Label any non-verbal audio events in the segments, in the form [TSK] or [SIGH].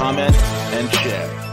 comment, and share.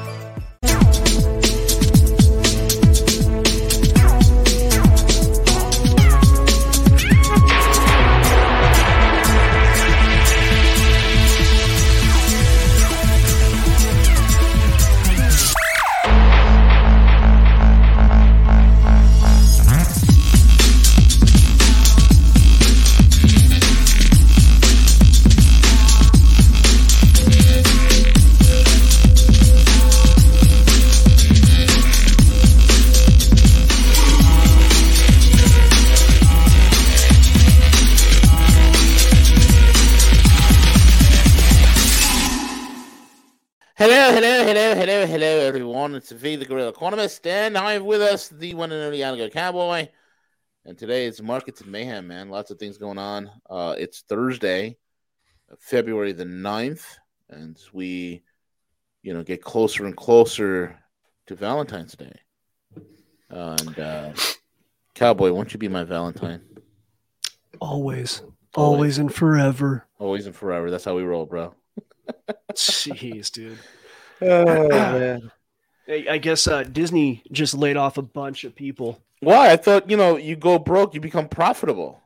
V, the Guerrilla Economist, and I have with us the one and only Algo Cowboy. And today it's Markets and Mayhem, man. Lots of things going on. Uh, it's Thursday, February the 9th, and as we, you know, get closer and closer to Valentine's Day. and uh, Cowboy, won't you be my Valentine? Always, always, and forever. Always and forever. That's how we roll, bro. [LAUGHS] Jeez, dude. Oh, man. I I guess uh, Disney just laid off a bunch of people. Why? I thought, you know, you go broke, you become profitable.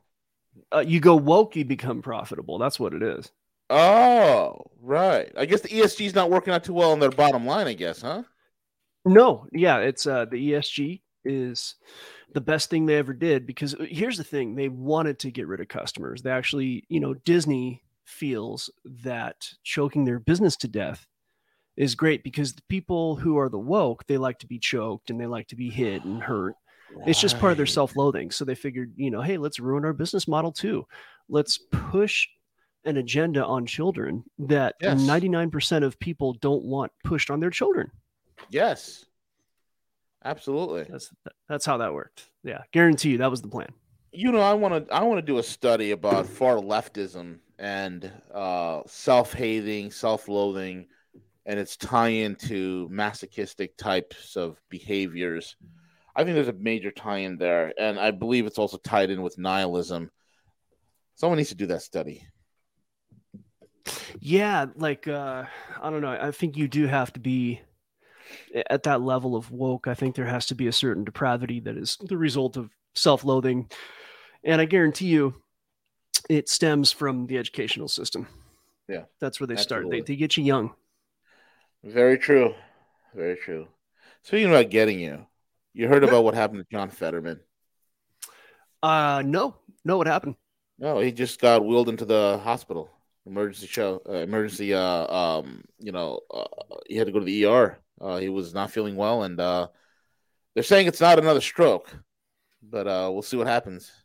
Uh, you go woke, you become profitable. That's what it is. Oh, right. I guess the ESG is not working out too well on their bottom line, I guess, huh? No, yeah, it's uh, the ESG is the best thing they ever did because uh, here's the thing: they wanted to get rid of customers. They actually, you know, Disney feels that choking their business to death is great because the people who are the woke they like to be choked and they like to be hit and hurt. It's just part of their self-loathing. So they figured you know hey let's ruin our business model too. Let's push an agenda on children that Yes. 99% of people don't want pushed on their children. Yes. Absolutely. that's that's how that worked. Yeah guarantee you that was the plan. You know, I want to I want to do a study about far leftism and uh, self-hating, self-loathing, and its tie-in to masochistic types of behaviors. I think there's a major tie-in there, and I believe it's also tied in with nihilism. Someone needs to do that study. Yeah, like uh I don't know. I think you do have to be at that level of woke. I think there has to be a certain depravity that is the result of self-loathing. And I guarantee you it stems from the educational system. Yeah, That's where they start. They, they get you young. Very true. Very true. Speaking about getting you, you heard about what happened to John Fetterman. Uh no. No, what happened? No, he just got wheeled into the hospital, emergency show, uh, emergency. Uh, um, you know, uh, he had to go to the ER. Uh, he was not feeling well, and uh, they're saying it's not another stroke, but uh, we'll see what happens. [LAUGHS]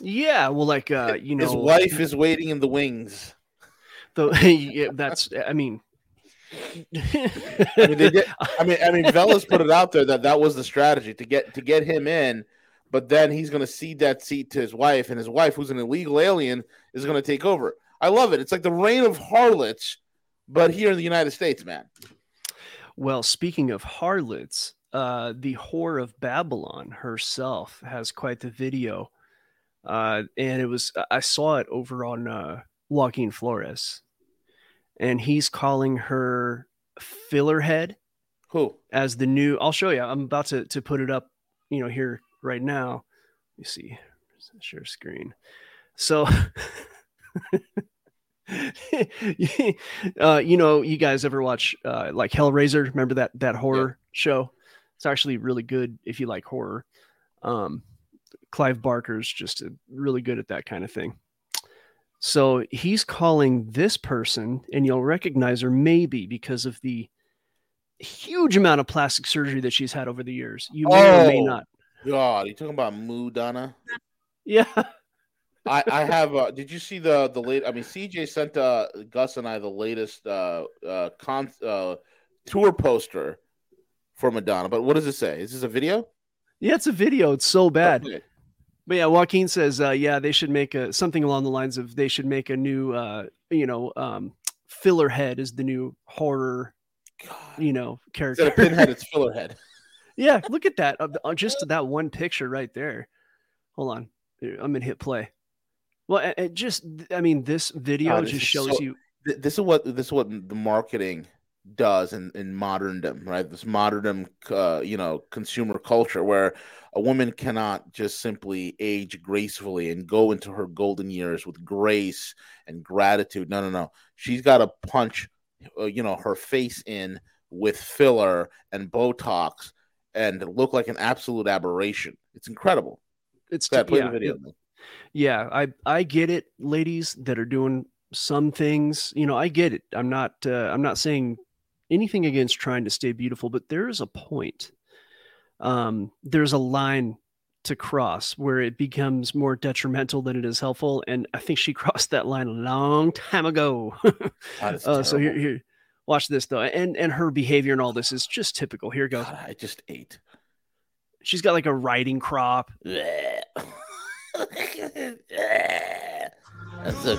Yeah, well like uh you know His wife is waiting in the wings. the, [LAUGHS] yeah, that's I mean I mean, did, I mean, I mean, Velas put it out there that that was the strategy to get to get him in, but then he's going to cede that seat to his wife, and his wife, who's an illegal alien, is going to take over. I love it. It's like the reign of harlots, but here in the United States, man. Well, speaking of harlots, uh, the whore of Babylon herself has quite the video, uh, and it was I saw it over on uh, Joaquin Flores, and he's calling her fillerhead Who? as the new. I'll show you. I'm about to to put it up, you know, here right now. Let me see. Share screen. So. [LAUGHS] uh, you know, you guys ever watch uh, like Hellraiser? Remember that that horror show? It's actually really good if you like horror. Um, Clive Barker's just uh really good at that kind of thing. So he's calling this person, and you'll recognize her maybe because of the huge amount of plastic surgery that she's had over the years. You may or may Oh. not. God, you talking about Moo Donna? Yeah. I, I [LAUGHS] have. Uh, did you see the the late? I mean, CJ sent uh, Gus and I the latest uh, uh, con uh, tour poster for Madonna. But what does it say? Is this a video? Yeah, it's a video. It's so bad. Okay. But yeah, Joaquin says, uh, yeah, they should make a something along the lines of they should make a new, uh, you know, um, filler head is the new horror, God. you know, Instead character. of pinhead, it's [LAUGHS] filler head. yeah, look at that. Just that one picture right there. Hold on, I'm gonna hit play. Well, it, just, I mean, this video God, just shows so- you. Th- This is what this is what the marketing does in in moderndom, right? This moderndom, uh, you know, consumer culture where a woman cannot just simply age gracefully and go into her golden years with grace and gratitude. No, no, no. She's got to punch, uh, you know, her face in with filler and Botox and look like an absolute aberration. It's incredible. It's ahead, play yeah, the video. yeah i i get it ladies that are doing some things you know i get it i'm not uh, i'm not saying anything against trying to stay beautiful but there is a point um there's a line to cross where it becomes more detrimental than it is helpful and i think she [LAUGHS] crossed that line a long time ago [LAUGHS] uh, so here, here watch this though and and her behavior and all this is just typical here goes God, I just ate. she's got like a riding crop [LAUGHS] That's a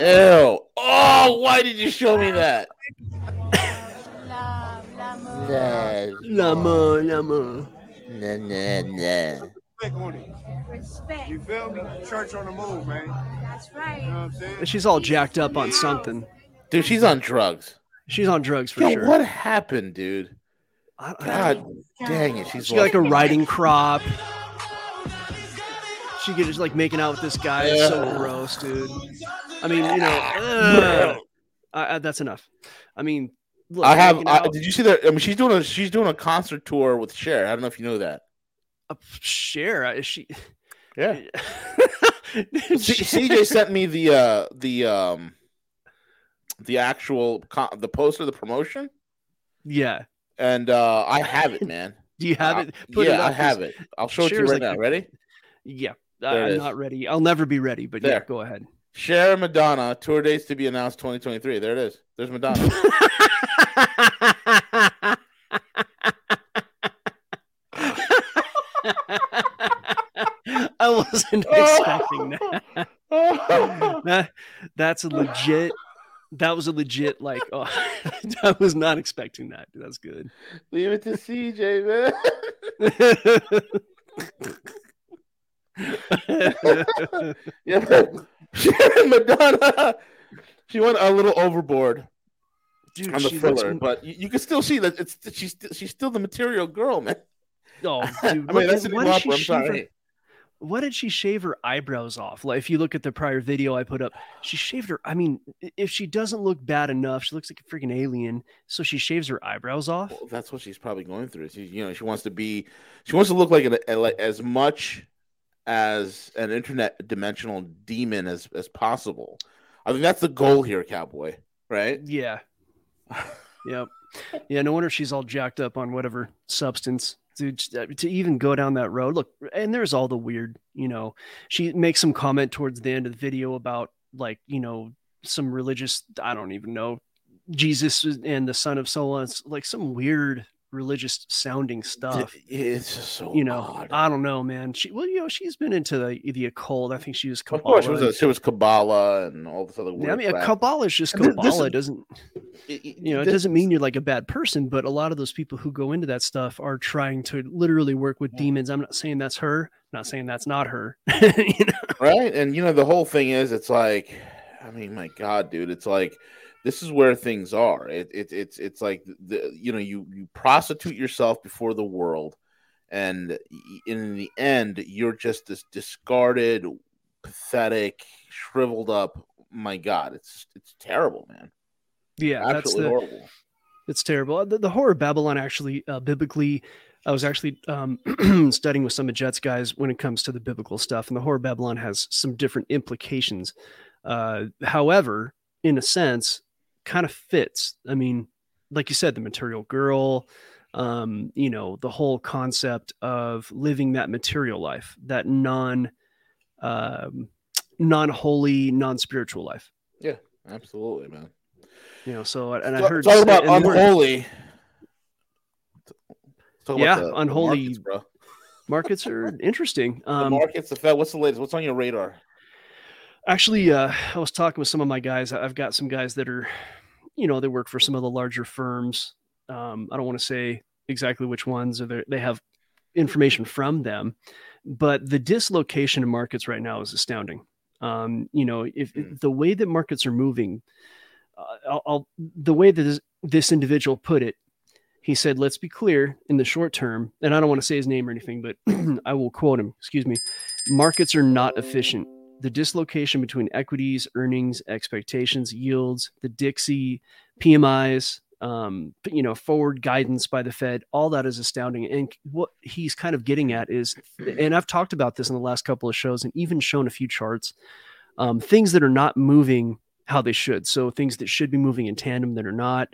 ew. Oh, why did you show me that? Nah, lama lama nah, nah, nah. Respect on it. Respect. You feel me? Church on the move, man. That's right. You know what I'm saying? she's all jacked up on something Dude, she's on drugs. she's on drugs for Yo, sure what happened, dude? I- I- God dang it. She's She got like a riding crop. She gets like making out with this guy. It's so gross, dude. I mean, you know, ugh. I- I- that's enough. I mean, look, I have. I, did you see that? I mean, she's doing a she's doing a concert tour with Cher. I don't know if you know that. uh, share. Is she? Yeah. [LAUGHS] [LAUGHS] CJ sent me the uh the um the actual co- the poster, of the promotion, yeah. and uh I have it, man. Do [LAUGHS] you have Uh, it? Put yeah, it I have it. I'll show it to you right like now. Ready? Yeah. There I'm not ready. I'll never be ready. But yeah, go ahead. Cher and Madonna tour dates to be announced 2023. There it is. There's Madonna. [LAUGHS] [LAUGHS] I wasn't [LAUGHS] oh. expecting that. that. That's a legit. That was a legit like. Oh, I was not expecting that. That's good. Leave it to CJ, man. yeah, but Cher and Madonna. She went a little overboard Dude, on the she looks- but you, you can still see that it's she's she's still the material girl, man. Oh, [LAUGHS] I dude, mean, what- that's a what did she opera. I'm shave her- sorry. what did she shave her eyebrows off? Like, if you look at the prior video I put up, she shaved her. I mean, if she doesn't look bad enough, she looks like a freaking alien. So she shaves her eyebrows off. Well, that's what she's probably going through. She, you know, she wants to be, she wants to look like, an, a- like as much as an internet dimensional demon as as possible. I think that's the goal here, cowboy. Right? Yeah. [LAUGHS] yep. Yeah. No wonder she's all jacked up on whatever substance. Dude, to even go down that road. Look, and there's all the weird, you know, she makes some comment towards the end of the video about like, you know, some religious, I don't even know, Jesus and the son of so It's like some weird religious sounding stuff. It's just so You know, odd. I don't know, man. She, well, you know, she's been into the, the occult. I think she was Of Kabbalah. course, it was, a, it was Kabbalah and all this other yeah, I mean, a. Kabbalah is just And thi- this Kabbalah. It doesn't, It- it- you know, it this- doesn't mean you're like a bad person, but a lot of those people who go into that stuff are trying to literally work with Yeah. demons. I'm not saying that's her, not saying that's not her. [LAUGHS] you know? right and you know the whole thing is it's like i mean my god dude it's like this is where things are it, it it's it's like the you know you you prostitute yourself before the world and in the end you're just this discarded pathetic shriveled up my god it's it's terrible man Yeah, that's absolutely the horrible it's terrible. The, the horror of Babylon actually uh, biblically, I was actually um, [CLEARS THROAT] studying with some of Jet's guys when it comes to the biblical stuff, and the horror of Babylon has some different implications. Uh, however, in a sense, kind of fits. I mean, like you said, the material girl, um, you know, the whole concept of living that material life, that non, um, non-holy, non-spiritual life. Yeah, absolutely, man. You know, so and I heard talk about unholy. Talk Yeah, the- the unholy markets, bro. markets are [LAUGHS] interesting. The Um, markets, the Fed. What's the latest? What's on your radar? Actually, uh, I was talking with some of my guys. I've got some guys that are, you know, they work for some of the larger firms. Um, I don't want to say exactly which ones, or they're- have information from them, but the dislocation in markets right now is astounding. Um, you know, if Mm. the way that markets are moving, uh, I'll, I'll, the way that this, this individual put it, he said, "Let's be clear in the short term," and I don't want to say his name or anything, but [CLEARS THROAT] I will quote him. Excuse me. Markets are not efficient the dislocation between equities, earnings, expectations, yields, the Dixie, PMIs, um, you know, forward guidance by the Fed, all that is astounding. And what he's kind of getting at is, and I've talked about this in the last couple of shows and even shown a few charts, um, things that are not moving how they should. So things that should be moving in tandem that are not,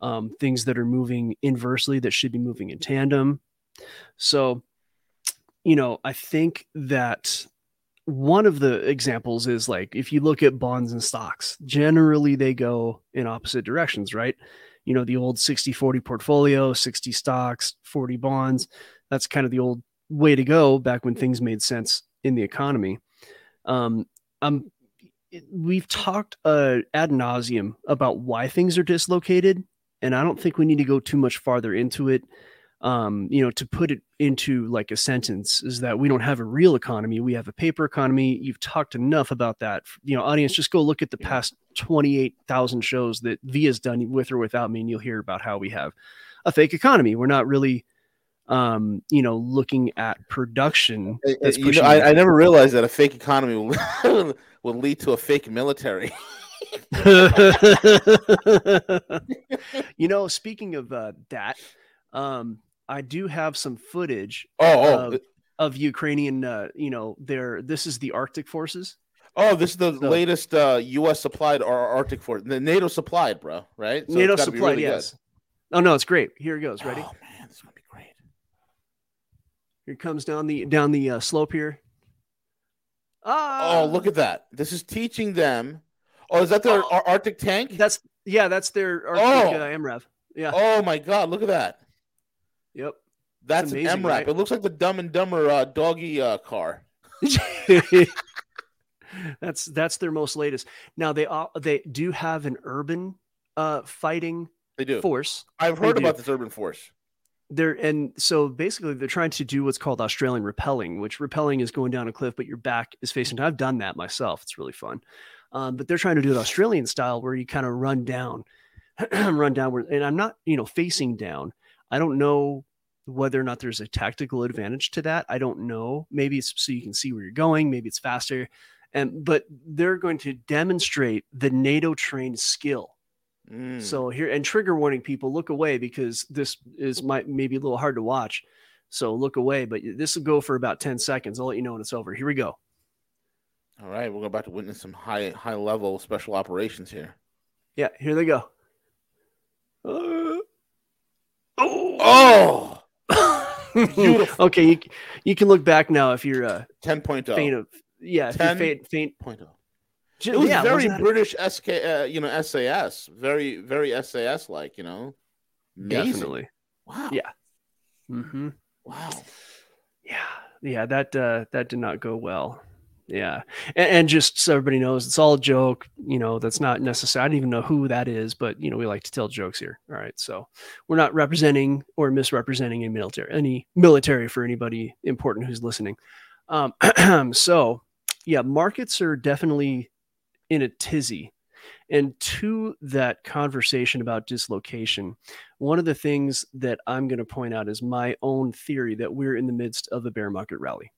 um, things that are moving inversely that should be moving in tandem. So, you know, I think that one of the examples is like if you look at bonds and stocks, generally they go in opposite directions, right? You know, the old 60 40 portfolio, 60 stocks, 40 bonds. That's kind of the old way to go back when things made sense in the economy. Um, um, we've talked uh, ad nauseum about why things are dislocated, and I don't think we need to go too much farther into it um, you know, to put it into like a sentence is that we don't have a real economy. We have a paper economy. You've talked enough about that. You know, audience, just go look at the past 28,000 shows that V has done with or without me, and you'll hear about how we have a fake economy. We're not really, um, you know, looking at production. You know, I. I never realized that a fake economy will, [LAUGHS] will lead to a fake military. [LAUGHS] [LAUGHS] you know, speaking of uh, that, um, I do have some footage Oh, oh, of, of Ukrainian, uh, you know, their this is the Arctic forces. oh! This is the So- latest uh, U.S. supplied or Arctic force. The NATO supplied, bro. Right? So NATO supplied, really good. yes. Oh no, it's great. Here it goes. Ready? Oh man, this is gonna be great. Here it comes down the down the uh, slope here. Ah, Oh, look at that! This is teaching them. Oh, is that their Oh. Arctic tank? that's yeah, that's their Arctic Oh. uh, MRAP. Yeah. Oh my God! Look at that. Yep. That's amazing, an MRAP. right? It looks like the Dumb and Dumber uh, doggy uh, car. [LAUGHS] that's that's their most latest. Now they all they do have an urban uh fighting They do. force. I've heard about this urban force. They're and so basically they're trying to do what's called Australian rappelling, which rappelling is going down a cliff, but your back is facing. I've done that myself. It's really fun. Um, but they're trying to do it Australian style, where you kind of run down, [CLEARS THROAT] run downward. And I'm not, you know, facing down. I don't know whether or not there's a tactical advantage to that. I don't know. Maybe it's so you can see where you're going. Maybe it's faster. And but they're going to demonstrate the NATO trained skill Mm. so here and trigger warning people look away because this is might maybe a little hard to watch. So look away, but this will go for about 10 seconds. I'll let you know when it's over. Here we go. All right, we're about to witness some high high level special operations here. Yeah, here they go. Uh, Oh, [LAUGHS] beautiful. okay, you, you can look back now if you're uh, 10.0. faint of yeah, if 10 you're faint faint. Point oh. It was yeah, very British SK, uh, you know, SAS, very very SAS like, you know. Amazing. definitely. Wow. Yeah. hmm Wow. Yeah, yeah, that uh, that did not go well. Yeah, and, and just so everybody knows, it's all a joke. You know, that's not necessary. I don't even know who that is, but you know, we like to tell jokes here. All right, so we're not representing or misrepresenting any military, any military for anybody important who's listening. Um, [CLEARS THROAT] so, yeah, markets are definitely in a tizzy. And to that conversation about dislocation, one of the things that I'm going to point out is my own theory that we're in the midst of a bear market rally.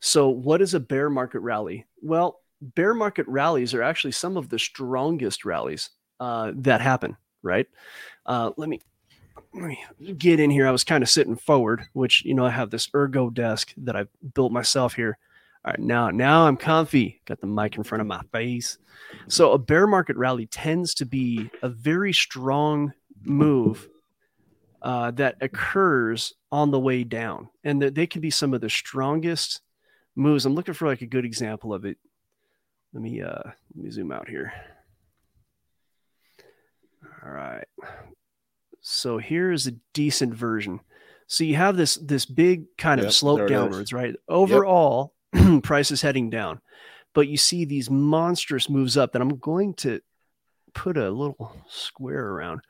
So, what is a bear market rally? Well, bear market rallies are actually some of the strongest rallies uh, that happen, right? Uh, let me let me get in here. I was kind of sitting forward, which you know I have this ergo desk that I built myself here. All right, now now I'm comfy. Got the mic in front of my face. So a bear market rally tends to be a very strong move uh, that occurs on the way down, and that they can be some of the strongest moves. I'm looking for like a good example of it. Let me uh let me zoom out here. All right. So here is a decent version. So you have this this big kind Yep, of slope it is. downwards, right? Overall, [CLEARS THROAT] price is heading down, but you see these monstrous moves up that I'm going to put a little square around.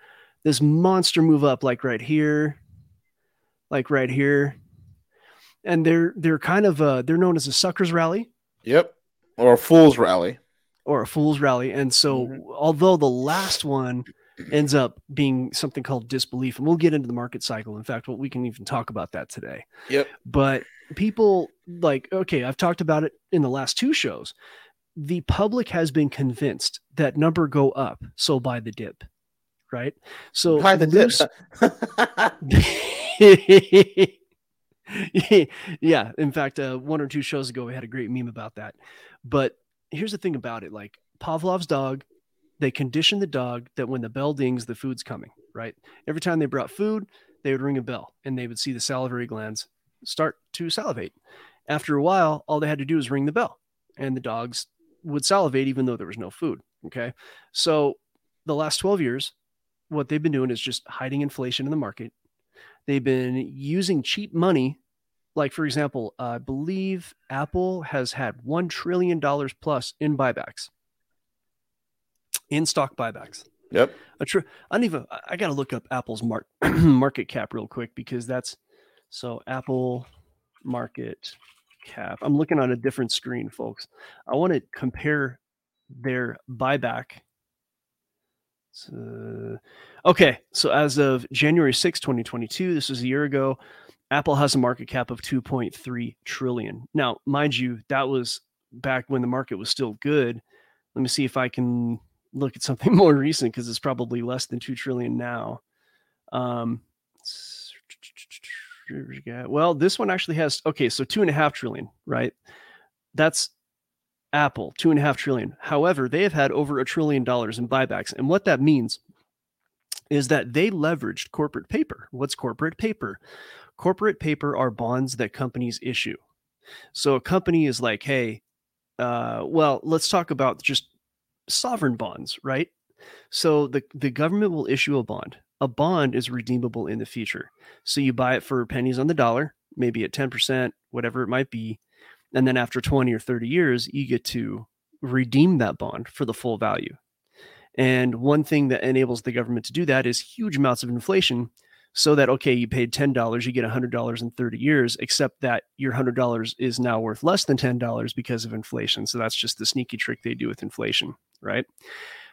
This monster move up, like right here, like right here, and they're they're kind of uh they're known as a suckers rally Yep. Or a fool's rally. or a fool's rally. And so, Mhm. although the last one ends up being something called disbelief, and we'll get into the market cycle. In fact, well, we can even talk about that today. Yep. But people like, okay, I've talked about it in the last two shows. The public has been convinced that number go up, so buy the dip, right? So Buy the loose- [LAUGHS] yeah in fact uh, one or two shows ago we had a great meme about that. But here's the thing about it like pavlov's dog they conditioned the dog that when the bell dings the food's coming right? Every time they brought food they would ring a bell and they would see the salivary glands start to salivate. After a while all they had to do was ring the bell and the dogs would salivate even though there was no food okay? So the last 12 years what they've been doing is just hiding inflation in the market. They've been using cheap money. Like for example i believe apple has had $1 trillion plus in buybacks in stock buybacks. Yep. a tr- i don't even i I gotta look up apple's mar- [CLEARS THROAT] market cap real quick because that's so apple market cap i'm looking on a different screen folks. I want to compare their buyback so, okay, so as of January 6, 2022, this was a year ago, Apple has a market cap of 2.3 trillion. Now, mind you, that was back when the market was still good. Let me see if I can look at something [LAUGHS] more recent because it's probably less than 2 trillion now. Um, [TSK] well, this one actually has okay, so two and a half trillion, right? That's Apple, two and a half trillion. However, they have had over a trillion dollars in buybacks. And what that means is that they leveraged corporate paper. What's corporate paper? Corporate paper are bonds that companies issue. So a company is like, hey, uh, well, let's talk about just sovereign bonds, right? So the, the government will issue a bond. A bond is redeemable in the future. So you buy it for pennies on the dollar, maybe at 10%, whatever it might be and then after 20 or 30 years you get to redeem that bond for the full value. And one thing that enables the government to do that is huge amounts of inflation so that okay you paid $10 you get $100 in 30 years except that your $100 is now worth less than $10 because of inflation. So that's just the sneaky trick they do with inflation right?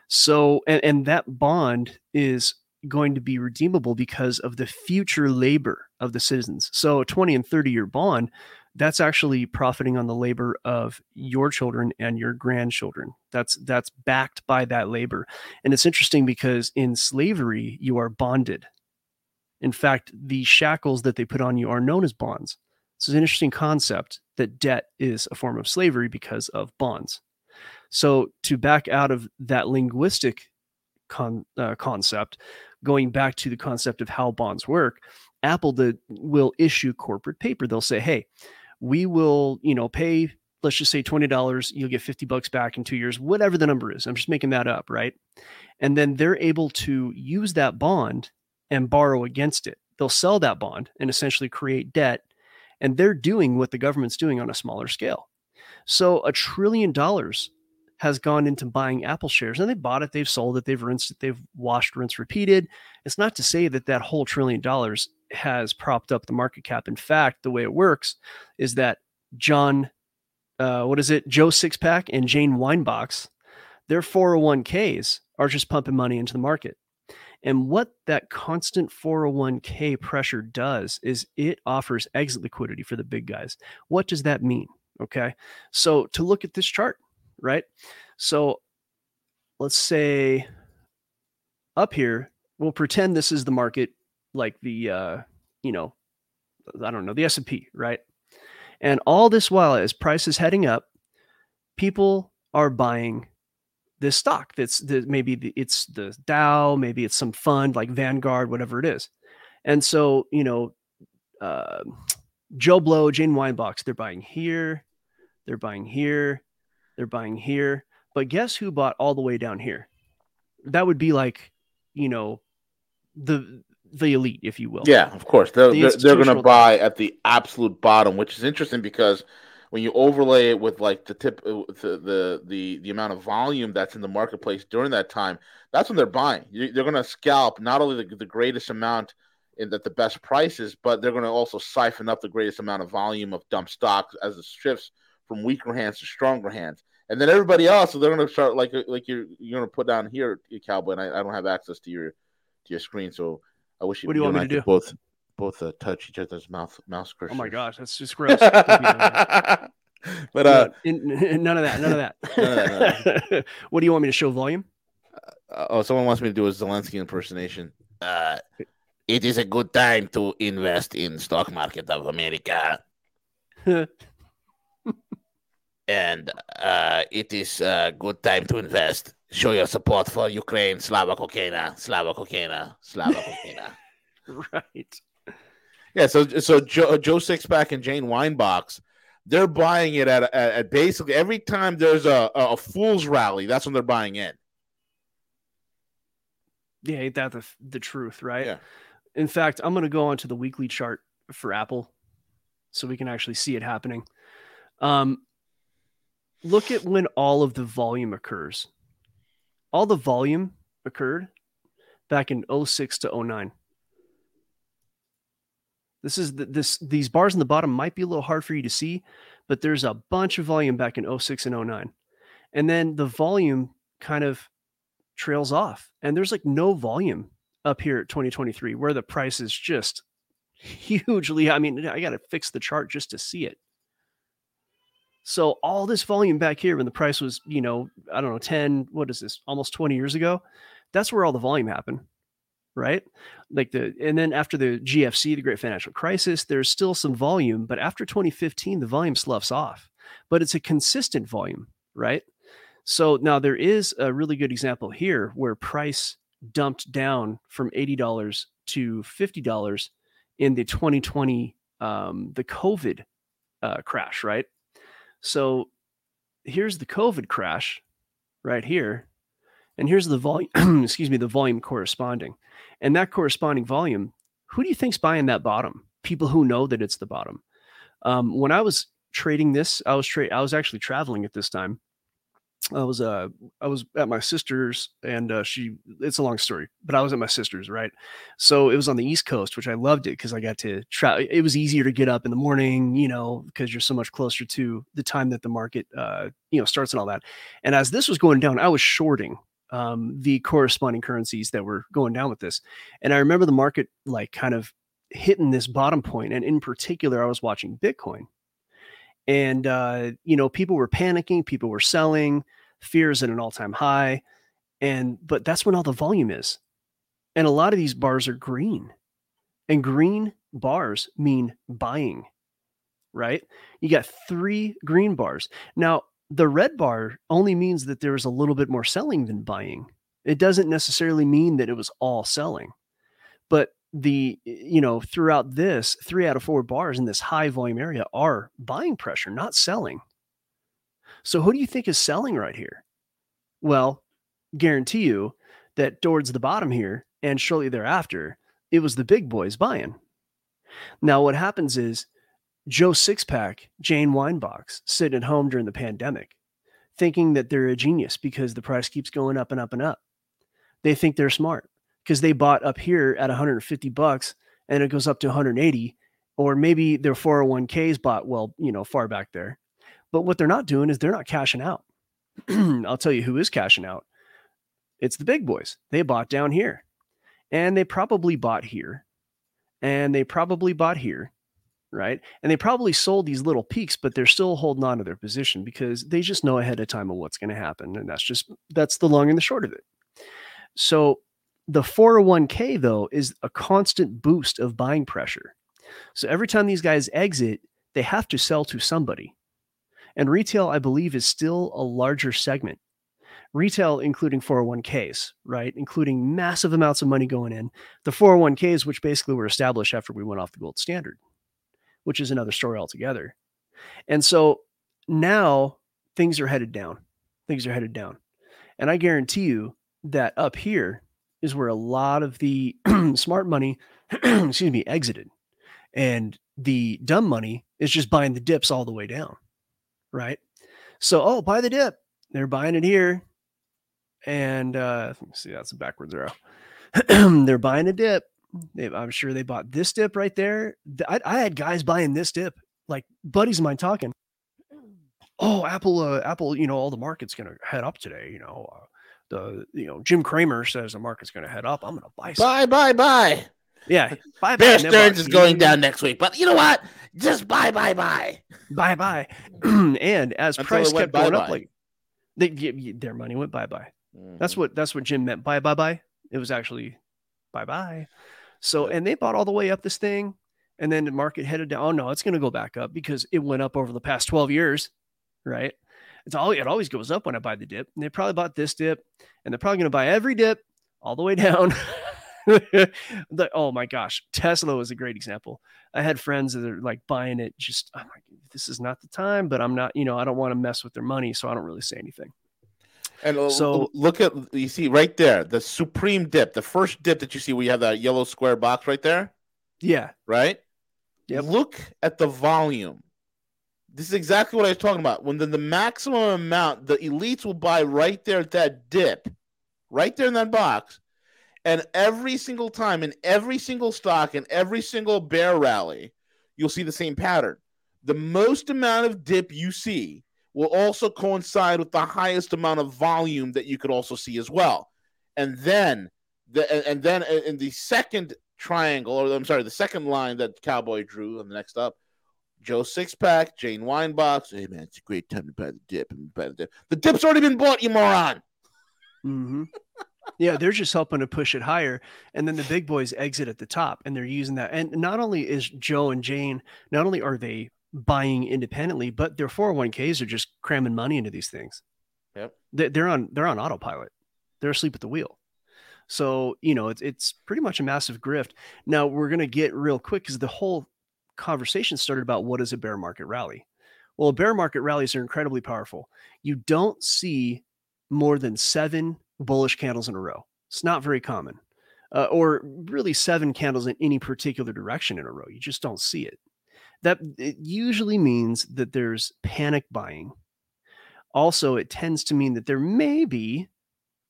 So and, and that bond is going to be redeemable because of the future labor of the citizens. So a 20 and 30 year bond that's actually profiting on the labor of your children and your grandchildren. That's that's backed by that labor. And it's interesting because in slavery you are bonded. In fact the shackles that they put on you are known as bonds. So it's an interesting concept that debt is a form of slavery because of bonds. So to back out of that linguistic con, uh, concept going back to the concept of how bonds work apple the, will issue corporate paper. They'll say hey we will, you know, pay, let's just say $20, you'll get 50 bucks back in two years, whatever the number is. I'm just making that up, right? And then they're able to use that bond and borrow against it. They'll sell that bond and essentially create debt. And they're doing what the government's doing on a smaller scale. So a trillion dollars has gone into buying Apple shares and they bought it, they've sold it, they've rinsed it, they've washed, rinse, repeated. It's not to say that that whole trillion dollars has propped up the market cap. In fact, the way it works is that John, uh, what is it, Joe Sixpack and Jane Weinbach's, their 401ks are just pumping money into the market. And what that constant 401k pressure does is it offers exit liquidity for the big guys. What does that mean? Okay. So to look at this chart, right? So let's say up here, we'll pretend this is the market like the uh you know i don't know the s&p right and all this while as price is heading up people are buying this stock that's the, maybe the, it's the dow maybe it's some fund like vanguard whatever it is and so you know uh, joe blow jane weinbach's they're buying here they're buying here, they're buying here. But guess who bought all the way down here? That would be like, you know, the the elite, if you will. Yeah, of course. They're The they're, they're going to buy at the absolute bottom, which is interesting because when you overlay it with like the tip, uh, the the the, the amount of volume that's in the marketplace during that time, that's when they're buying. They're going to scalp not only the, the greatest amount in at the best prices, but they're going to also siphon up the greatest amount of volume of dump stocks as it shifts from weaker hands to stronger hands. And then everybody else, so they're going to start like like you're you're going to put down here, Cowboy. And I, I don't have access to your to your screen, so I wish you, What do you want me to do? both both uh, touch each other's mouth mouse cursors. Oh my gosh, that's just gross. Don't be doing that. [LAUGHS] but uh, No, in- none of that. None of that. None of that, what do you want me to show volume? uh, oh, someone wants me to do a Zelensky impersonation. Uh, it is a good time to invest in stock market of America, [LAUGHS] and uh, it is a good time to invest. Show your support for Ukraine, Slava Kokena, Slava Kokena, Slava Kokena. [LAUGHS] right. Yeah, so so Joe, Joe Sixpack and Jane Weinbox, they're buying it at, at, at basically every time there's a, a fool's rally, that's when they're buying in. Yeah, ain't that the the truth, right? Yeah. In fact, I'm going to go onto the weekly chart for Apple so we can actually see it happening. Um, look at when all of the volume occurs. All the volume occurred back in 06 to 09. This is the, this these bars in the bottom might be a little hard for you to see, but there's a bunch of volume back in 06 and 09. And then the volume kind of trails off and there's like no volume up here at 2023 where the price is just [LAUGHS] hugely i mean i got to fix the chart just to see it so all this volume back here when the price was you know i don't know 10 what is this almost 20 years ago that's where all the volume happened right like the and then after the gfc the great financial crisis there's still some volume but after 2015 the volume sloughs off but it's a consistent volume right so now there is a really good example here where price dumped down from $80 to $50 in the 2020 um, the COVID uh, crash, right? So here's the COVID crash right here. And here's the volume, [CLEARS THROAT] excuse me, the volume corresponding. And that corresponding volume, who do you think's buying that bottom? People who know that it's the bottom. Um, when I was trading this, I was tra- I was actually traveling at this time. I was uh I was at my sister's and uh she it's a long story, but I was at my sister's, right? So it was on the East Coast, which I loved it because I got to try it was easier to get up in the morning, you know, because you're so much closer to the time that the market uh you know starts and all that. And as this was going down, I was shorting um the corresponding currencies that were going down with this. And I remember the market like kind of hitting this bottom point and in particular I was watching Bitcoin and uh, you know people were panicking people were selling fears at an all-time high and but that's when all the volume is and a lot of these bars are green and green bars mean buying right? You got three green bars. Now the red bar only means that there was a little bit more selling than buying. It doesn't necessarily mean that it was all selling but the you know throughout this three out of four bars in this high volume area are buying pressure not selling. So who do you think is selling right here? Well guarantee you that towards the bottom here and shortly thereafter it was the big boys buying. Now what happens is joe sixpack jane weinbox sitting at home during the pandemic thinking that they're a genius because the price keeps going up and up and up. They think they're smart because they bought up here at 150 bucks and it goes up to 180 or maybe their 401ks bought well you know far back there. But what they're not doing is they're not cashing out. [CLEARS THROAT] I'll tell you who is cashing out. It's the big boys. They bought down here. And they probably bought here. And they probably bought here right? And they probably sold these little peaks but they're still holding on to their position because they just know ahead of time of what's going to happen and that's just that's the long and the short of it. So the 401k though is a constant boost of buying pressure. So every time these guys exit, they have to sell to somebody. And retail, I believe, is still a larger segment. Retail, including 401ks, right? Including massive amounts of money going in. The 401ks, which basically were established after we went off the gold standard, which is another story altogether. And so now things are headed down. Things are headed down. And I guarantee you that up here is where a lot of the [CLEARS THROAT] smart money, [CLEARS THROAT] excuse me, exited. And the dumb money is just buying the dips all the way down. Right. So, oh, buy the dip. They're buying it here. And uh, let me see, that's a backwards arrow. [CLEARS THROAT] They're buying a dip. They, I'm sure they bought this dip right there. I, I had guys buying this dip, like buddies of mine talking. Oh, Apple, uh, Apple, you know, all the market's going to head up today. You know, uh, the, you know, Jim Cramer says the market's going to head up. I'm going to buy some. Buy, buy, buy. Yeah. [LAUGHS] Buy, Bear buy, Stearns is going down next week, but you know what? Just buy, buy, buy. Bye bye. [CLEARS THROAT] and as Until price it went kept going up, bye-bye. like they, y- y- their money went bye bye. That's Mhm. what that's what Jim meant by bye bye. It was actually bye bye. So Yeah. and they bought all the way up this thing, and then the market headed down. Oh no, it's going to go back up because it went up over the past twelve years, right? It's all it always goes up when I buy the dip. And they probably bought this dip, and they're probably going to buy every dip all the way [LAUGHS] down. the, oh my gosh, Tesla was a great example. I had friends that are like buying it. Just I'm like, this is not the time, but I'm not. You know, I don't want to mess with their money, so I don't really say anything. And So- look at you see right there the supreme dip, the first dip that you see We have that yellow square box right there, Yeah, right? Yep. Look at the volume. This is exactly what I was talking about. When the, the maximum amount, the elites will buy right there at that dip, right there in that box. And every single time in every single stock in every single bear rally, you'll see the same pattern. The most amount of dip you see will also coincide with the highest amount of volume that you could also see as well. And then the and, and then in the second triangle, or I'm sorry, the second line that Cowboy drew on the next up, Joe Sixpack, Jane Weinbox. Hey man, it's a great time to buy the dip and buy the dip. The dip's already been bought, you moron. Mm-hmm. Yeah, they're just helping to push it higher. And then the big boys exit at the top and they're using that. And not only is Joe and Jane, not only are they buying independently, but their 401ks are just cramming money into these things. Yep. They- They're on they're on autopilot. They're asleep at the wheel. So, you know, it's it's pretty much a massive grift. Now we're gonna get real quick because the whole conversation started about what is a bear market rally. Well, bear market rallies are incredibly powerful. You don't see more than seven bullish candles in a row. It's not very common, uh, or really seven candles in any particular direction in a row. You just don't see it. That it usually means that there's panic buying. Also, it tends to mean that there may be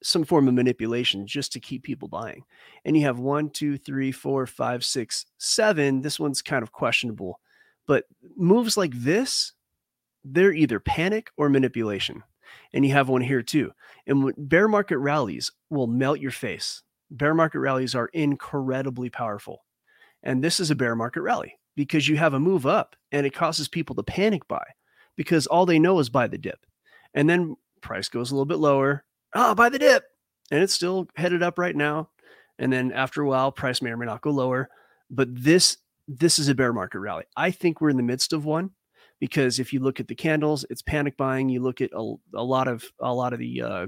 some form of manipulation just to keep people buying. And you have one, two, three, four, five, six, seven. This one's kind of questionable, but moves like this, they're either panic or manipulation. And you have one here too. And bear market rallies will melt your face. Bear market rallies are incredibly powerful. And this is a bear market rally because you have a move up and it causes people to panic buy because all they know is buy the dip. And then price goes a little bit lower. Oh, buy the dip. And it's still headed up right now. And then after a while, price may or may not go lower. But this this is a bear market rally. I think we're in the midst of one because if you look at the candles, it's panic buying. You look at a, a lot of a lot of the uh,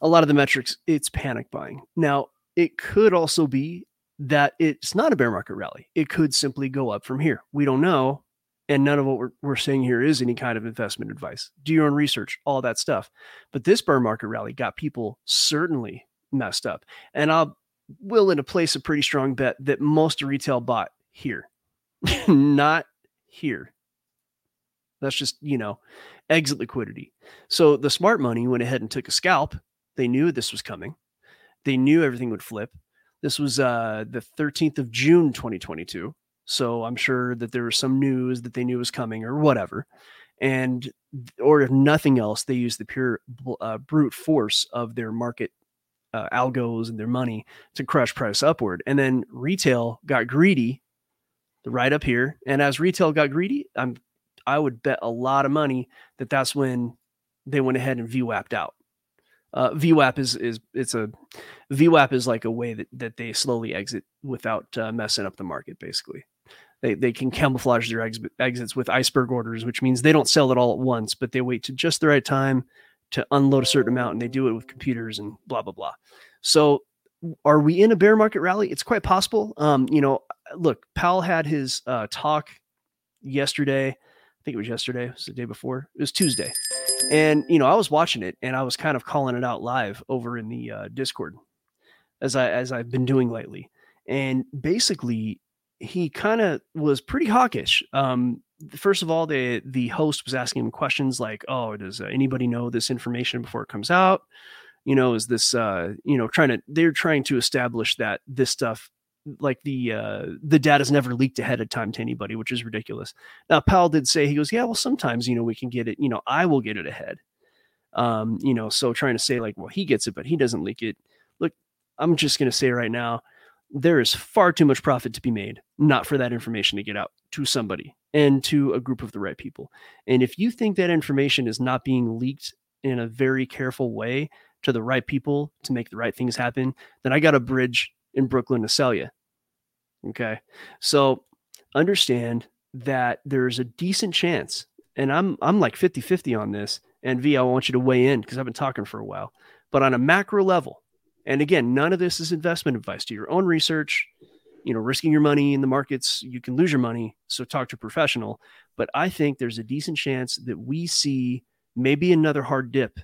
a lot of the metrics, it's panic buying. Now, it could also be that it's not a bear market rally. It could simply go up from here. We don't know. And none of what we're, we're saying here is any kind of investment advice. Do your own research, all that stuff. But this bear market rally got people certainly messed up. And I'll willing to place a pretty strong bet that most retail bought here, [LAUGHS] not here. That's just, you know, exit liquidity. So the smart money went ahead and took a scalp. They knew this was coming. They knew everything would flip. This was uh, the 13th of June, 2022. So I'm sure that there was some news that they knew was coming or whatever. And, or if nothing else, they used the pure uh, brute force of their market uh, algos and their money to crush price upward. And then retail got greedy right up here. And as retail got greedy, I'm, I would bet a lot of money that that's when they went ahead and VWAP'd out. Uh, VWAP is is it's a VWAP is like a way that that they slowly exit without uh, messing up the market. Basically, they they can camouflage their ex- exits with iceberg orders, which means they don't sell it all at once, but they wait to just the right time to unload a certain amount, and they do it with computers and blah blah blah. So, are we in a bear market rally? It's quite possible. Um, you know, look, Powell had his uh, talk yesterday. I think it was yesterday. It was the day before. It was Tuesday, and you know I was watching it and I was kind of calling it out live over in the uh, Discord, as I as I've been doing lately. And basically, he kind of was pretty hawkish. Um, first of all, the the host was asking him questions like, "Oh, does uh, anybody know this information before it comes out?" You know, is this uh, you know trying to they're trying to establish that this stuff like the uh the data's never leaked ahead of time to anybody which is ridiculous now powell did say he goes yeah well sometimes you know we can get it you know i will get it ahead um you know so trying to say like well he gets it but he doesn't leak it look i'm just to say right now there is far too much profit to be made not for that information to get out to somebody and to a group of the right people and if you think that information is not being leaked in a very careful way to the right people to make the right things happen then i got a bridge in brooklyn to sell you Okay. So understand that there's a decent chance, and I'm I'm like 50-50 on this. And V, I want you to weigh in because I've been talking for a while. But on a macro level, and again, none of this is investment advice. Do your own research. You know, risking your money in the markets, you can lose your money. So talk to a professional. But I think there's a decent chance that we see maybe another hard dip,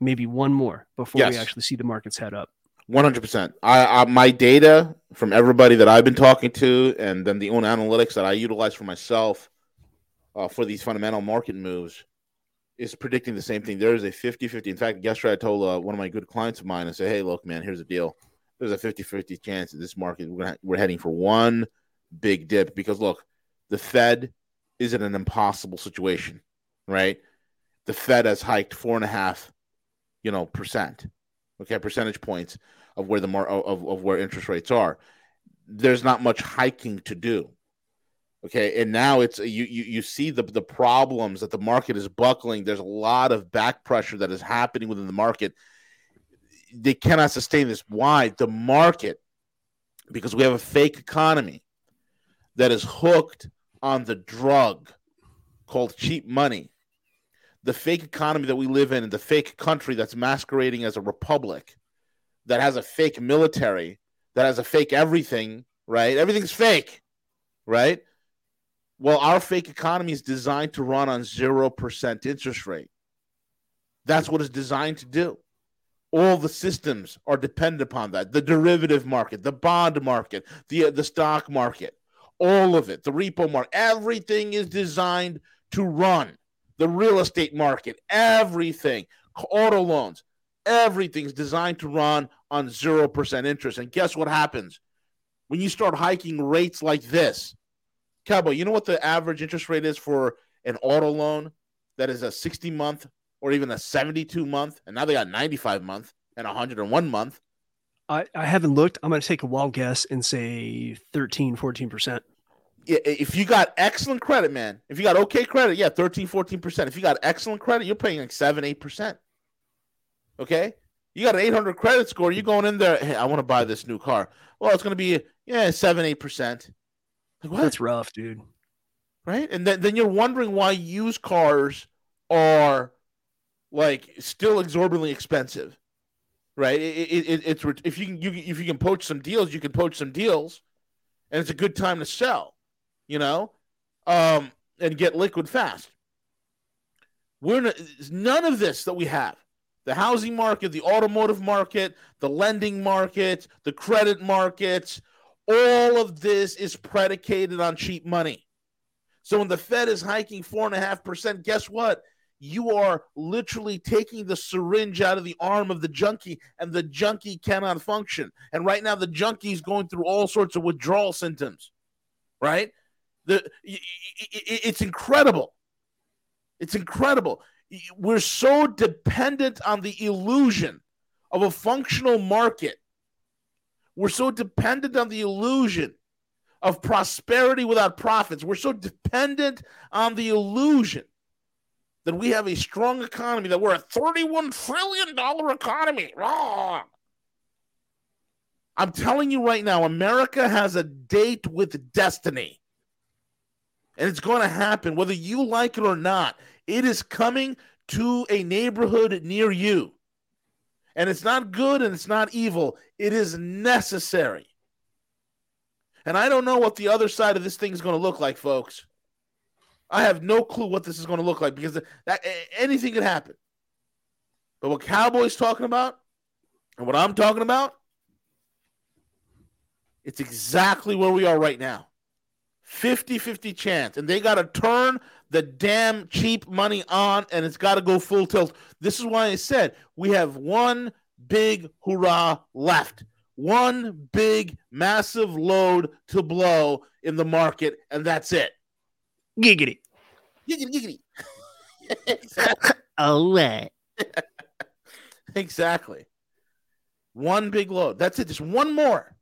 maybe one more before Yes. we actually see the markets head up. One hundred percent. I, I my data from everybody that I've been talking to, and then the own analytics that I utilize for myself uh, for these fundamental market moves is predicting the same thing. There is a 50-50. In fact, yesterday I told uh, one of my good clients of mine, I said, "Hey, look, man, here's the deal. There's a 50-50 chance that this market we're we're heading for one big dip because look, the Fed is in an impossible situation, right? The Fed has hiked four and a half, you know, percent, okay, percentage points of where the mar- of, of where interest rates are. There's not much hiking to do. Okay, and now it's uh, you you you see the the problems that the market is buckling. There's a lot of back pressure that is happening within the market. They cannot sustain this. Why? The market, because we have a fake economy that is hooked on the drug called cheap money. The fake economy that we live in, the fake country that's masquerading as a republic that has a fake military, that has a fake everything, right? Everything's fake, right? Well, our fake economy is designed to run on 0% interest rate. That's what it's designed to do. All the systems are dependent upon that. The derivative market, the bond market, the uh, the stock market, all of it, the repo market, everything is designed to run. The real estate market, everything, auto loans, everything's designed to run on 0% interest. And guess what happens? When you start hiking rates like this, Cowboy, you know what the average interest rate is for an auto loan that is a 60 month or even a 72 month? And now they got 95 month and 101 month. I, I haven't looked. I'm going to take a wild guess and say 13, 14%. I- If you got excellent credit, man, if you got okay credit, yeah, 13, 14%. If you got excellent credit, you're paying like 7, 8%. Okay? You got an 800 credit score, you're going in there, hey, I want to buy this new car. Well, it's going to be, yeah, 7, 8%. Like, what? That's rough, dude. right? And then, then you're wondering why used cars are like still exorbitantly expensive, right? It, it, it, it's if you can you, if you can poach some deals, you can poach some deals, and it's a good time to sell, you know, um, and get liquid fast. We're a, none of this that we have. The housing market, the automotive market, the lending market, the credit markets, all of this is predicated on cheap money. So when the Fed is hiking four and a half percent, guess what? You are literally taking the syringe out of the arm of the junkie, and the junkie cannot function. And right now, the junkie is going through all sorts of withdrawal symptoms. Right? The it's incredible. It's incredible. We're so dependent on the illusion of a functional market. We're so dependent on the illusion of prosperity without profits. We're so dependent on the illusion that we have a strong economy, that we're a $31 trillion economy. Rah! I'm telling you right now, America has a date with destiny. And it's going to happen, whether you like it or not. It is coming to a neighborhood near you. And it's not good and it's not evil. It is necessary. And I don't know what the other side of this thing is going to look like, folks. I have no clue what this is going to look like because that anything could happen. But what Cowboys talking about and what I'm talking about, it's exactly where we are right now. 50 50 chance. And they got to turn the damn cheap money on and it's got to go full tilt. This is why I said we have one big hurrah left. One big, massive load to blow in the market, and that's it. Giggity. Giggity, giggity. [LAUGHS] All right. [LAUGHS] exactly. One big load. That's it. Just one more.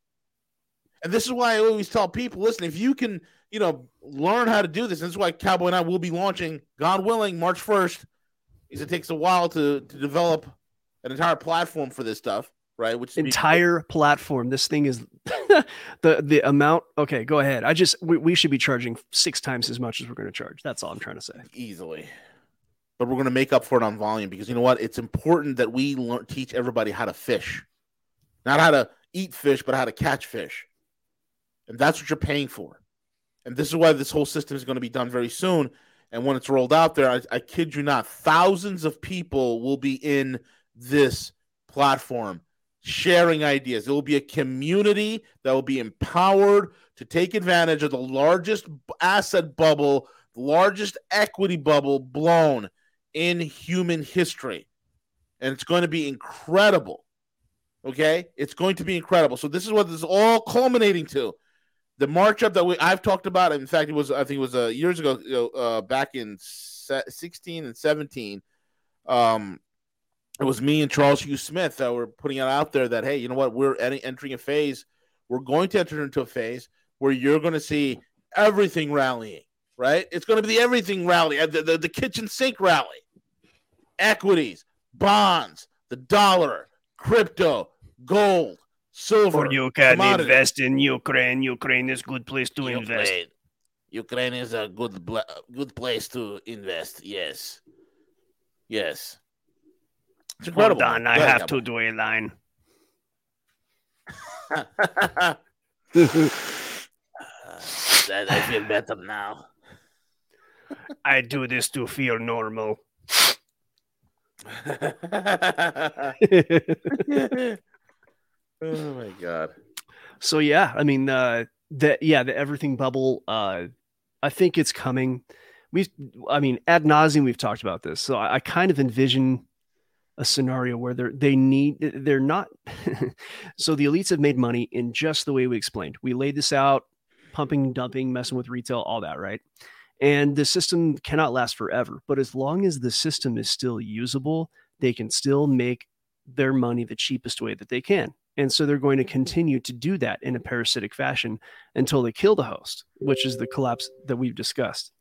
And this is why I always tell people listen, if you can, you know, learn how to do this, That's why Cowboy and I will be launching, God willing, March 1st. Because it takes a while to, to develop an entire platform for this stuff, right? Which entire platform. This thing is [LAUGHS] the the amount. Okay, go ahead. I just we, we should be charging six times as much as we're going to charge. That's all I'm trying to say. Easily but we're going to make up for it on volume because you know what? It's important that we learn, teach everybody how to fish, not how to eat fish, but how to catch fish. And that's what you're paying for. And this is why this whole system is going to be done very soon. And when it's rolled out there, I, I kid you not, thousands of people will be in this platform sharing ideas. It will be a community that will be empowered to take advantage of the largest asset bubble, the largest equity bubble blown in human history. And it's going to be incredible. Okay? It's going to be incredible. So this is what this is all culminating to. The march up that we I've talked about. In fact, it was I think it was uh, years ago, uh, back in 16 and 17. Um, it was me and Charles Hugh Smith that were putting it out there that hey, you know what? We're entering a phase. We're going to enter into a phase where you're going to see everything rallying right? It's going to be the everything rally, uh, the, the, the kitchen sink rally, equities, bonds, the dollar, crypto, gold, silver. Or you can commodity. invest in Ukraine. Ukraine is a good place to Ukraine. invest. Ukraine is a good good place to invest. Yes, yes. It's incredible. Hold on, I have to do a line. [LAUGHS] I feel better now. I do this to feel normal. [LAUGHS] [LAUGHS] oh my god. So yeah, I mean uh that yeah, the everything bubble uh I think it's coming. We've I mean ad nauseum we've talked about this. So I, I kind of envision a scenario where they're they need they're not [LAUGHS] so the elites have made money in just the way we explained. We laid this out, pumping, dumping, messing with retail, all that, right? And the system cannot last forever. But as long as the system is still usable, they can still make their money the cheapest way that they can. And so they're going to continue to do that in a parasitic fashion until they kill the host, which is the collapse that we've discussed.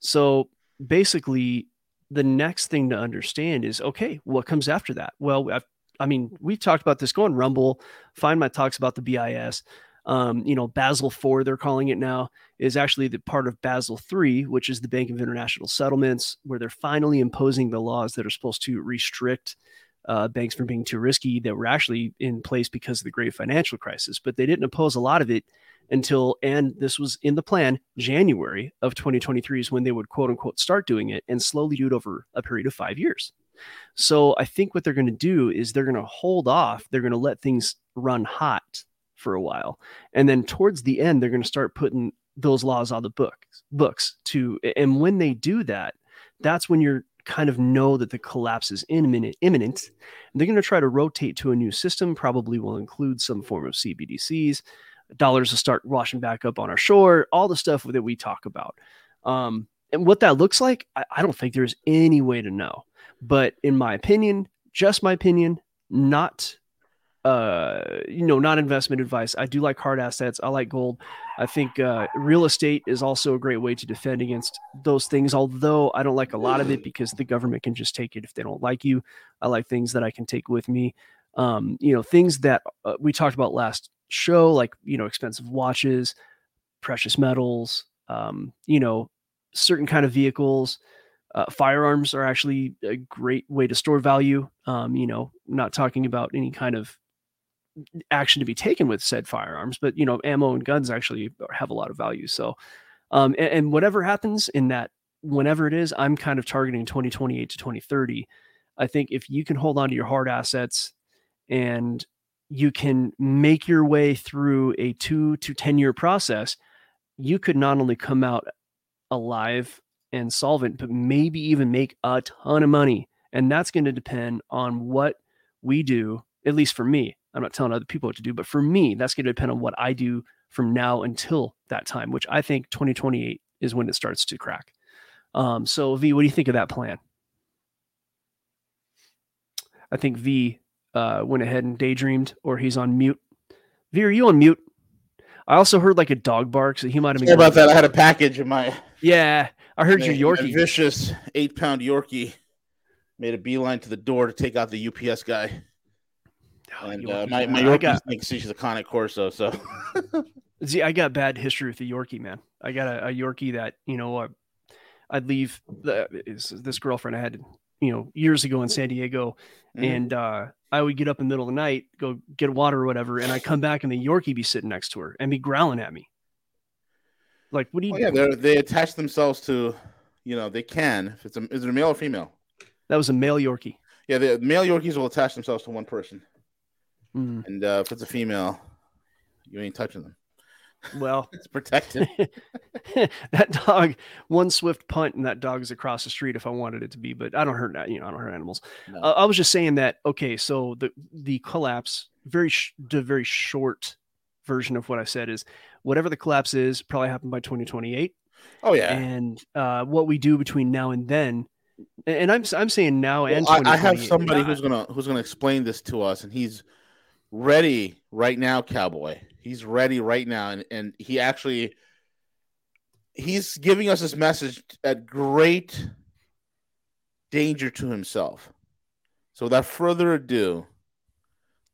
So basically, the next thing to understand is okay, what comes after that? Well, I've, i mean, we've talked about this. Go on Rumble, find my talks about the BIS um, you know, Basel IV, they're calling it now, is actually the part of Basel III, which is the Bank of International Settlements, where they're finally imposing the laws that are supposed to restrict uh, banks from being too risky that were actually in place because of the great financial crisis. But they didn't oppose a lot of it until, and this was in the plan, January of 2023 is when they would quote unquote start doing it and slowly do it over a period of five years. So I think what they're going to do is they're going to hold off. They're going to let things run hot for a while. And then towards the end, they're going to start putting those laws on the books books to and when they do that, that's when you're kind of know that the collapse is imminent imminent. They're going to try to rotate to a new system, probably will include some form of CBDCs. Dollars will start washing back up on our shore, all the stuff that we talk about. Um, and what that looks like, I, I don't think there's any way to know. But in my opinion, just my opinion, not uh you know not investment advice. I do like hard assets. I like gold. I think uh real estate is also a great way to defend against those things although i don't like a lot of it because the government can just take it if they don't like you. I like things that i can take with me. Um you know things that uh, we talked about last show like you know expensive watches precious metals um you know certain kind of vehicles. Uh, firearms are actually a great way to store value. Um, you know, not talking about any kind of action to be taken with said firearms, but you know, ammo and guns actually have a lot of value. So, um, and, and whatever happens in that whenever it is, I'm kind of targeting 2028 to 2030. I think if you can hold on to your hard assets and you can make your way through a two to 10 year process, you could not only come out alive and solvent, but maybe even make a ton of money. And that's going to depend on what we do, at least for me. I'm not telling other people what to do, but for me, that's going to depend on what I do from now until that time, which I think 2028 is when it starts to crack. Um, so, V, what do you think of that plan? I think V uh, went ahead and daydreamed, or he's on mute. V, are you on mute? I also heard like a dog bark, so he might have been. Sorry about that. I had a package in my. Yeah, I heard your Yorkie. vicious eight pound Yorkie made a beeline to the door to take out the UPS guy. And uh, my, my Yorkie got, thinks she's a Cane Corso, so [LAUGHS] see, I got bad history with the Yorkie, man. I got a, a Yorkie that you know uh, I'd leave the, is this girlfriend I had, you know, years ago in San Diego, Mhm. and uh, I would get up in the middle of the night, go get water or whatever, and I come back and the Yorkie be sitting next to her and be growling at me. Like, what do you? Yeah, they they attach themselves to, you know, they can. If it's a, is it a male or female? that was a male Yorkie. Yeah, the male Yorkies will attach themselves to one person, Mm, and uh, if it's a female, you ain't touching them. well, [LAUGHS] It's protected. [LAUGHS] that dog, one swift punt, and that dog is across the street if I wanted it to be. But I don't hurt that, you know, I don't hurt animals. No. Uh, I was just saying that. Okay, so the the collapse, very sh- the very short version of what I said is whatever the collapse is, probably happen by 2028, oh yeah. and uh, what we do between now and then. And I'm I'm saying now and I, I have somebody who's gonna who's gonna explain this to us, and he's ready right now, Cowboy. He's ready right now, and and he actually he's giving us this message at great danger to himself. So, without further ado,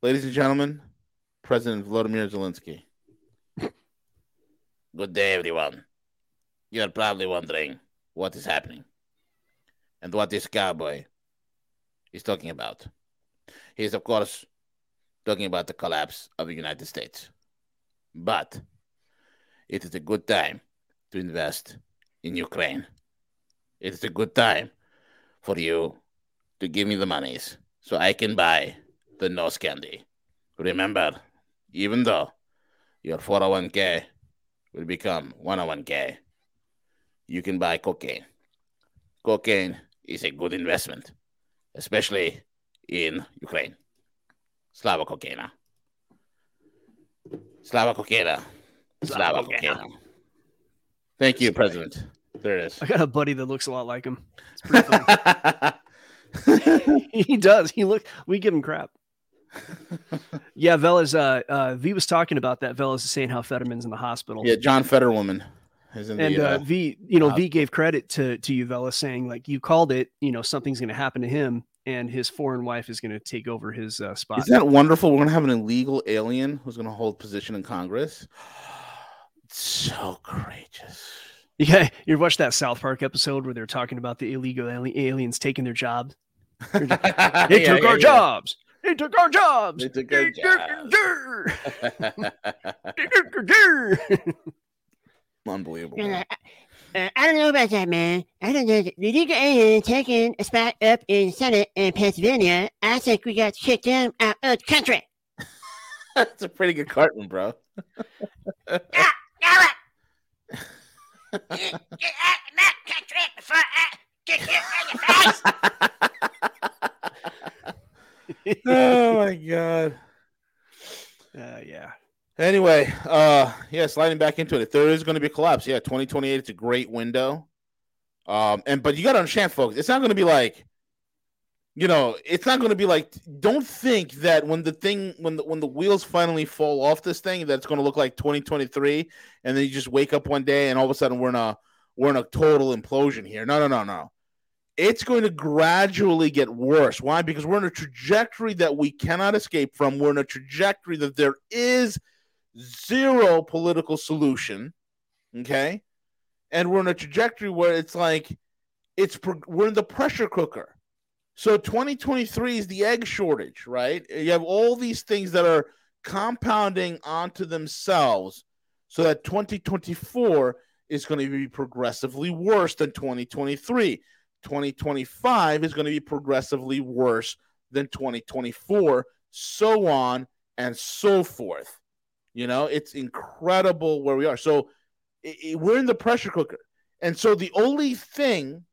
ladies and gentlemen, President Vladimir Zelensky. [LAUGHS] Good day, everyone. You're probably wondering what is happening and what this cowboy is talking about. He is, of course, talking about the collapse of the United States. But it is a good time to invest in Ukraine. It is a good time for you to give me the monies so I can buy the nose candy. Remember, even though your 401k will become 101k, you can buy cocaine. Cocaine is a good investment, especially in Ukraine. Slava cocaina. Slava cocaina. Slava cocaina. Thank you, President. There it is. I got a buddy that looks a lot like him. It's pretty funny. [LAUGHS] he does. He look. We give him crap. Yeah, Velas. Uh, uh, V was talking about that. Velas is saying how Fetterman's in the hospital. yeah, John Fetterwoman is in and the. uh, Uh, V, you know, V gave credit to to you, Vela, saying like you called it. You know, something's going to happen to him, and his foreign wife is going to take over his uh, spot. Isn't that wonderful? We're going to have an illegal alien who's going to hold position in Congress. It's [GASPS] so courageous. yeah, you watched that South Park episode where they're talking about the illegal ali- aliens taking their jobs. They [LAUGHS] they took our jobs. They took our jobs. They took our [LAUGHS] They took our jobs. They took our jobs. Unbelievable. Uh, uh, I don't know about that, man. I don't know. The illegal alien taking a spot up in Senate in Pennsylvania. I think we got to kick them out of the country. [LAUGHS] That's a pretty good carton, bro. [LAUGHS] Get out of my country before I kick you in your face. [LAUGHS] oh my god. Uh, yeah. Anyway, uh yeah, sliding back into it. If there is going to be a collapse, yeah, 2028 it's a great window. Um and but you got to understand folks, it's not going to be like you know, it's not going to be like don't think that when the thing when the when the wheels finally fall off this thing that's going to look like 2023 and then you just wake up one day and all of a sudden we're in a we're in a total implosion here. No, no, no, no. It's going to gradually get worse. Why? Because we're in a trajectory that we cannot escape from. We're in a trajectory that there is zero political solution. Okay. And we're in a trajectory where it's like it's we're in the pressure cooker. So 2023 is the egg shortage, right? You have all these things that are compounding onto themselves so that 2024 is going to be progressively worse than 2023. 2025 is going to be progressively worse than 2024, so on and so forth. You know, it's incredible where we are. So i i- we're in the pressure cooker. And so the only thing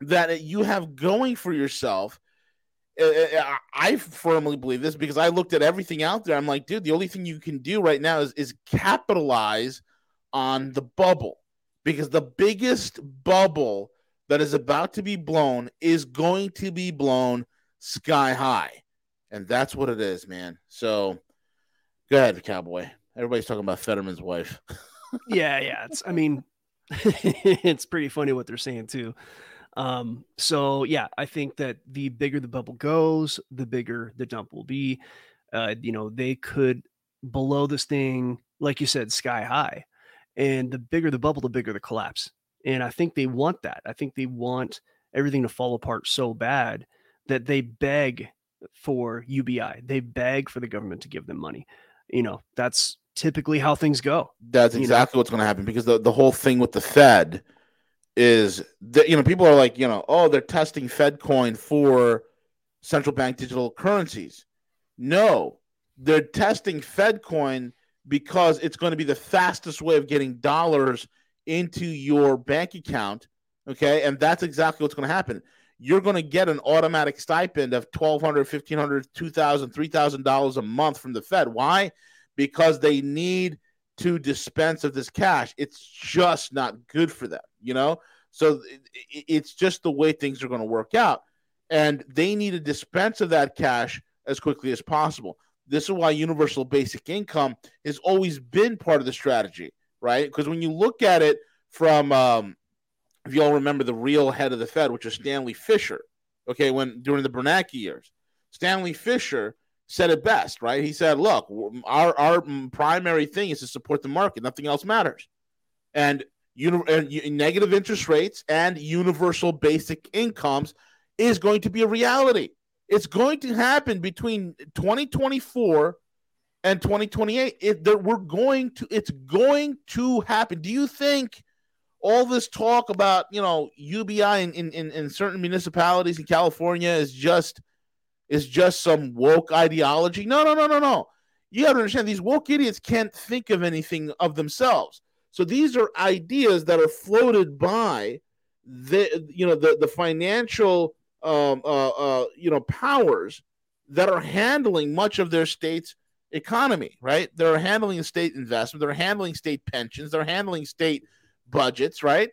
that you have going for yourself, uh, uh, I firmly believe this because I looked at everything out there. I'm like, dude, the only thing you can do right now is, is capitalize on the bubble because the biggest bubble that is about to be blown is going to be blown sky high. And that's what it is, man. So go ahead, cowboy. Everybody's talking about Fetterman's wife. [LAUGHS] yeah, yeah. It's I mean, [LAUGHS] it's pretty funny what they're saying too. Um, so yeah, I think that the bigger the bubble goes, the bigger the dump will be. Uh, you know, they could blow this thing, like you said, sky high. And the bigger the bubble, the bigger the collapse. And I think they want that. I think they want everything to fall apart so bad that they beg for UBI. They beg for the government to give them money. You know, that's typically how things go. That's You know? exactly what's going to happen because the, the whole thing with the Fed is that, you know, people are like, you know, oh, they're testing Fed coin for central bank digital currencies. No, they're testing Fed coin because it's going to be the fastest way of getting dollars into your bank account. Okay. And that's exactly what's going to happen. You're going to get an automatic stipend of $1,200, $1,500, $2,000, $3,000 a month from the Fed. Why? Because they need to dispense of this cash. It's just not good for them, you know? So it- it- it's just the way things are going to work out. And they need to dispense of that cash as quickly as possible. This is why universal basic income has always been part of the strategy, right? Because when you look at it from, um, if you all remember the real head of the Fed, which was Stanley Fischer, okay, when during the Bernanke years, Stanley Fischer said it best, right? He said, "Look, our our primary thing is to support the market. Nothing else matters." And, uni- and negative interest rates and universal basic incomes is going to be a reality. It's going to happen between 2024 and 2028. It, we're going to. It's going to happen. Do you think? All this talk about you know UBI in, in, in, in certain municipalities in California is just is just some woke ideology. No, no, no, no, no. You got to understand these woke idiots can't think of anything of themselves. So these are ideas that are floated by the you know the the financial um, uh, uh, you know powers that are handling much of their state's economy. Right? They're handling state investment. They're handling state pensions. They're handling state budgets, right?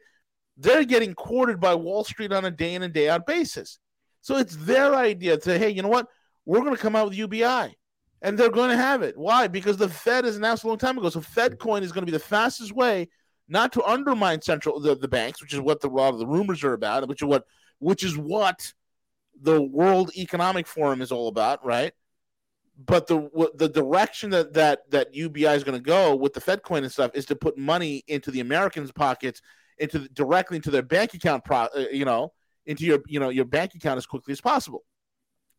They're getting courted by Wall Street on a day in and day out basis. So it's their idea to hey, you know what? We're going to come out with UBI. And they're going to have it. Why? Because the Fed has announced a long time ago. So Fed coin is going to be the fastest way not to undermine central the, the banks, which is what the, a lot of the rumors are about, which is what which is what the World Economic Forum is all about, right? But the what- the direction that that that UBI is going to go with the Fed coin and stuff is to put money into the Americans' pockets, into the, directly into their bank account, pro, uh, you know, into your you know your bank account as quickly as possible,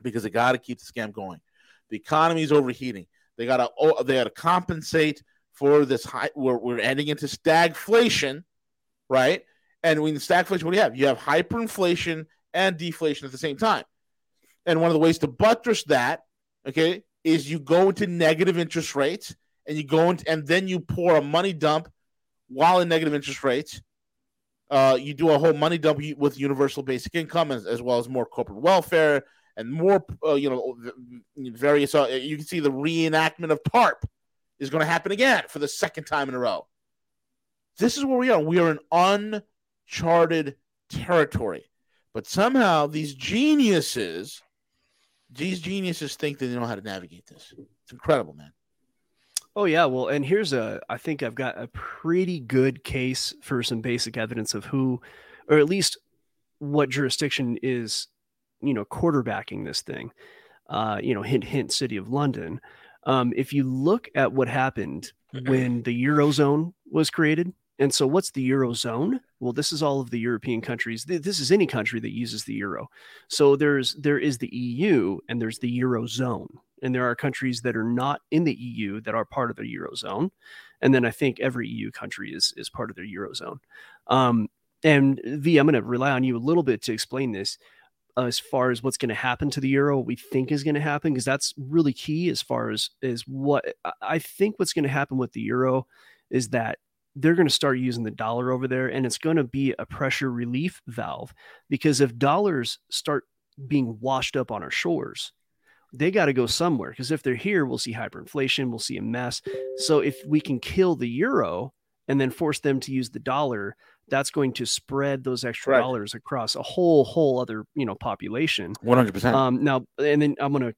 because they got to keep the scam going. The economy is overheating. They got to oh, they got to compensate for this high. We're we're ending into stagflation, right? And when stagflation, what do you have? You have hyperinflation and deflation at the same time. And one of the ways to buttress that okay, is you go into negative interest rates and you go into, and then you pour a money dump while in negative interest rates. Uh, you do a whole money dump with universal basic income as, as well as more corporate welfare and more, uh, you know, various. Uh, you can see the reenactment of TARP is going to happen again for the second time in a row. This is where we are. We are in uncharted territory, but somehow these geniuses these geniuses think that they know how to navigate this. It's incredible, man. Oh yeah, well, and here's a I think I've got a pretty good case for some basic evidence of who or at least what jurisdiction is, you know, quarterbacking this thing. Uh, you know, hint hint city of London. Um, if you look at what happened when the Eurozone was created, And so, what's the eurozone? Well, this is all of the European countries. This is any country that uses the euro. So there's there is the EU and there's the eurozone, and there are countries that are not in the EU that are part of the eurozone, and then I think every EU country is is part of their eurozone. Um, and V, I'm going to rely on you a little bit to explain this as far as what's going to happen to the euro, we think is going to happen, because that's really key as far as is what I think what's going to happen with the euro is that they're going to start using the dollar over there, and it's going to be a pressure relief valve because if dollars start being washed up on our shores, they got to go somewhere. Because if they're here, we'll see hyperinflation, we'll see a mess. So if we can kill the euro and then force them to use the dollar, that's going to spread those extra Right. dollars across a whole whole other you know population. One hundred percent. Um, now, and then I'm gonna,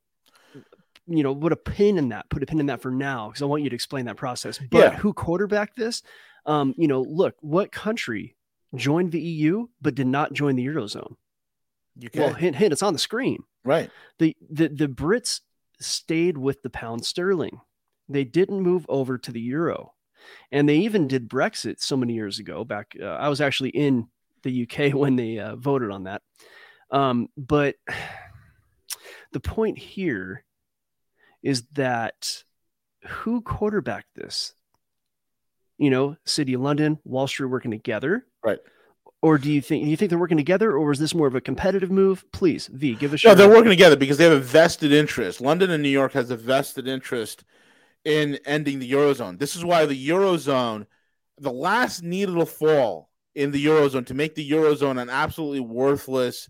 you know, put a pin in that. Put a pin in that for now because I want you to explain that process. But Yeah. who quarterbacked this? Um, you know, look, what country joined the EU but did not join the eurozone? You can. Well, hint, hint, it's on the screen. right. The the the Brits stayed with the pound sterling. They didn't move over to the euro, and they even did Brexit so many years ago. Back, uh, I was actually in the UK [LAUGHS] when they uh, voted on that. Um, but [SIGHS] the point here is that who quarterbacked this? You know, City of London, Wall Street working together, Right. Or do you think do you think they're working together, or is this more of a competitive move? Please, V, give us No, they're working together because they have a vested interest. London and New York has a vested interest in ending the eurozone. This is why the eurozone, the last needle to fall in the eurozone to make the eurozone an absolutely worthless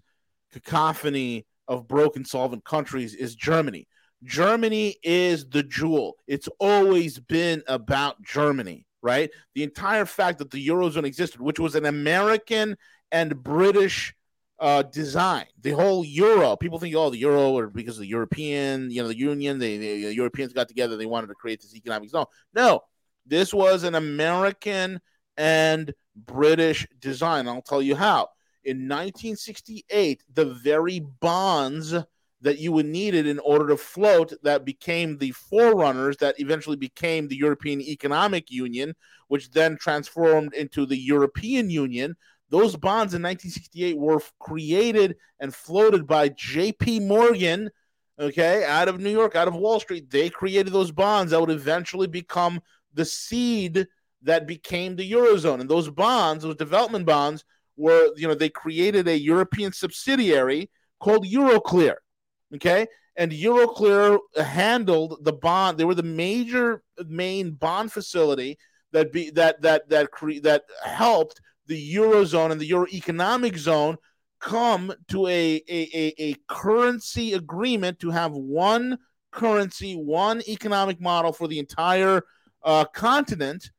cacophony of broken, solvent countries is Germany. Germany is the jewel. It's always been about Germany, right? The entire fact that the eurozone existed, which was an American and British uh, design. The whole euro. People think, oh, the euro, or because of the European, you know, the Union, the Europeans got together, they wanted to create this economic zone. No, this was an American and British design. I'll tell you how. In 1968, the very bonds that you would need it in order to float that became the forerunners that eventually became the European Economic Union, which then transformed into the European Union. Those bonds in 1968 were created and floated by J.P. Morgan, okay, out of New York, out of Wall Street. They created those bonds that would eventually become the seed that became the Eurozone. And those bonds, those development bonds, were, you know, they created a European subsidiary called Euroclear, okay? And Euroclear handled the bond. They were the major main bond facility that be that that that cre- that helped the eurozone and the euro economic zone come to a, a, a, a currency agreement to have one currency, one economic model for the entire uh, continent.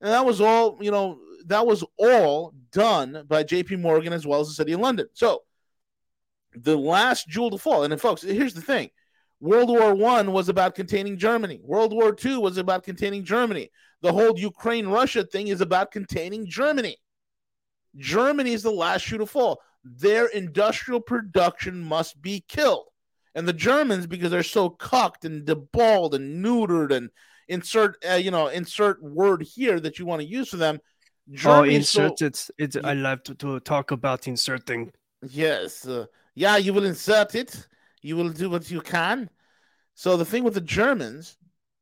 And that was all, you know, that was all done by JP Morgan as well as the city of London. So the last jewel to fall, and then folks, here's the thing. World War One was about containing Germany. World War Two was about containing Germany. The whole Ukraine Russia thing is about containing Germany. Germany is the last shoe to fall. Their industrial production must be killed. And the Germans, because they're so cucked and deballed and neutered and insert, uh, you know, insert word here that you want to use for them. Oh, Germany is so- insert. It's I love to, to talk about inserting. Yes. Uh, yeah, you will insert it. You will do what you can. So the thing with the Germans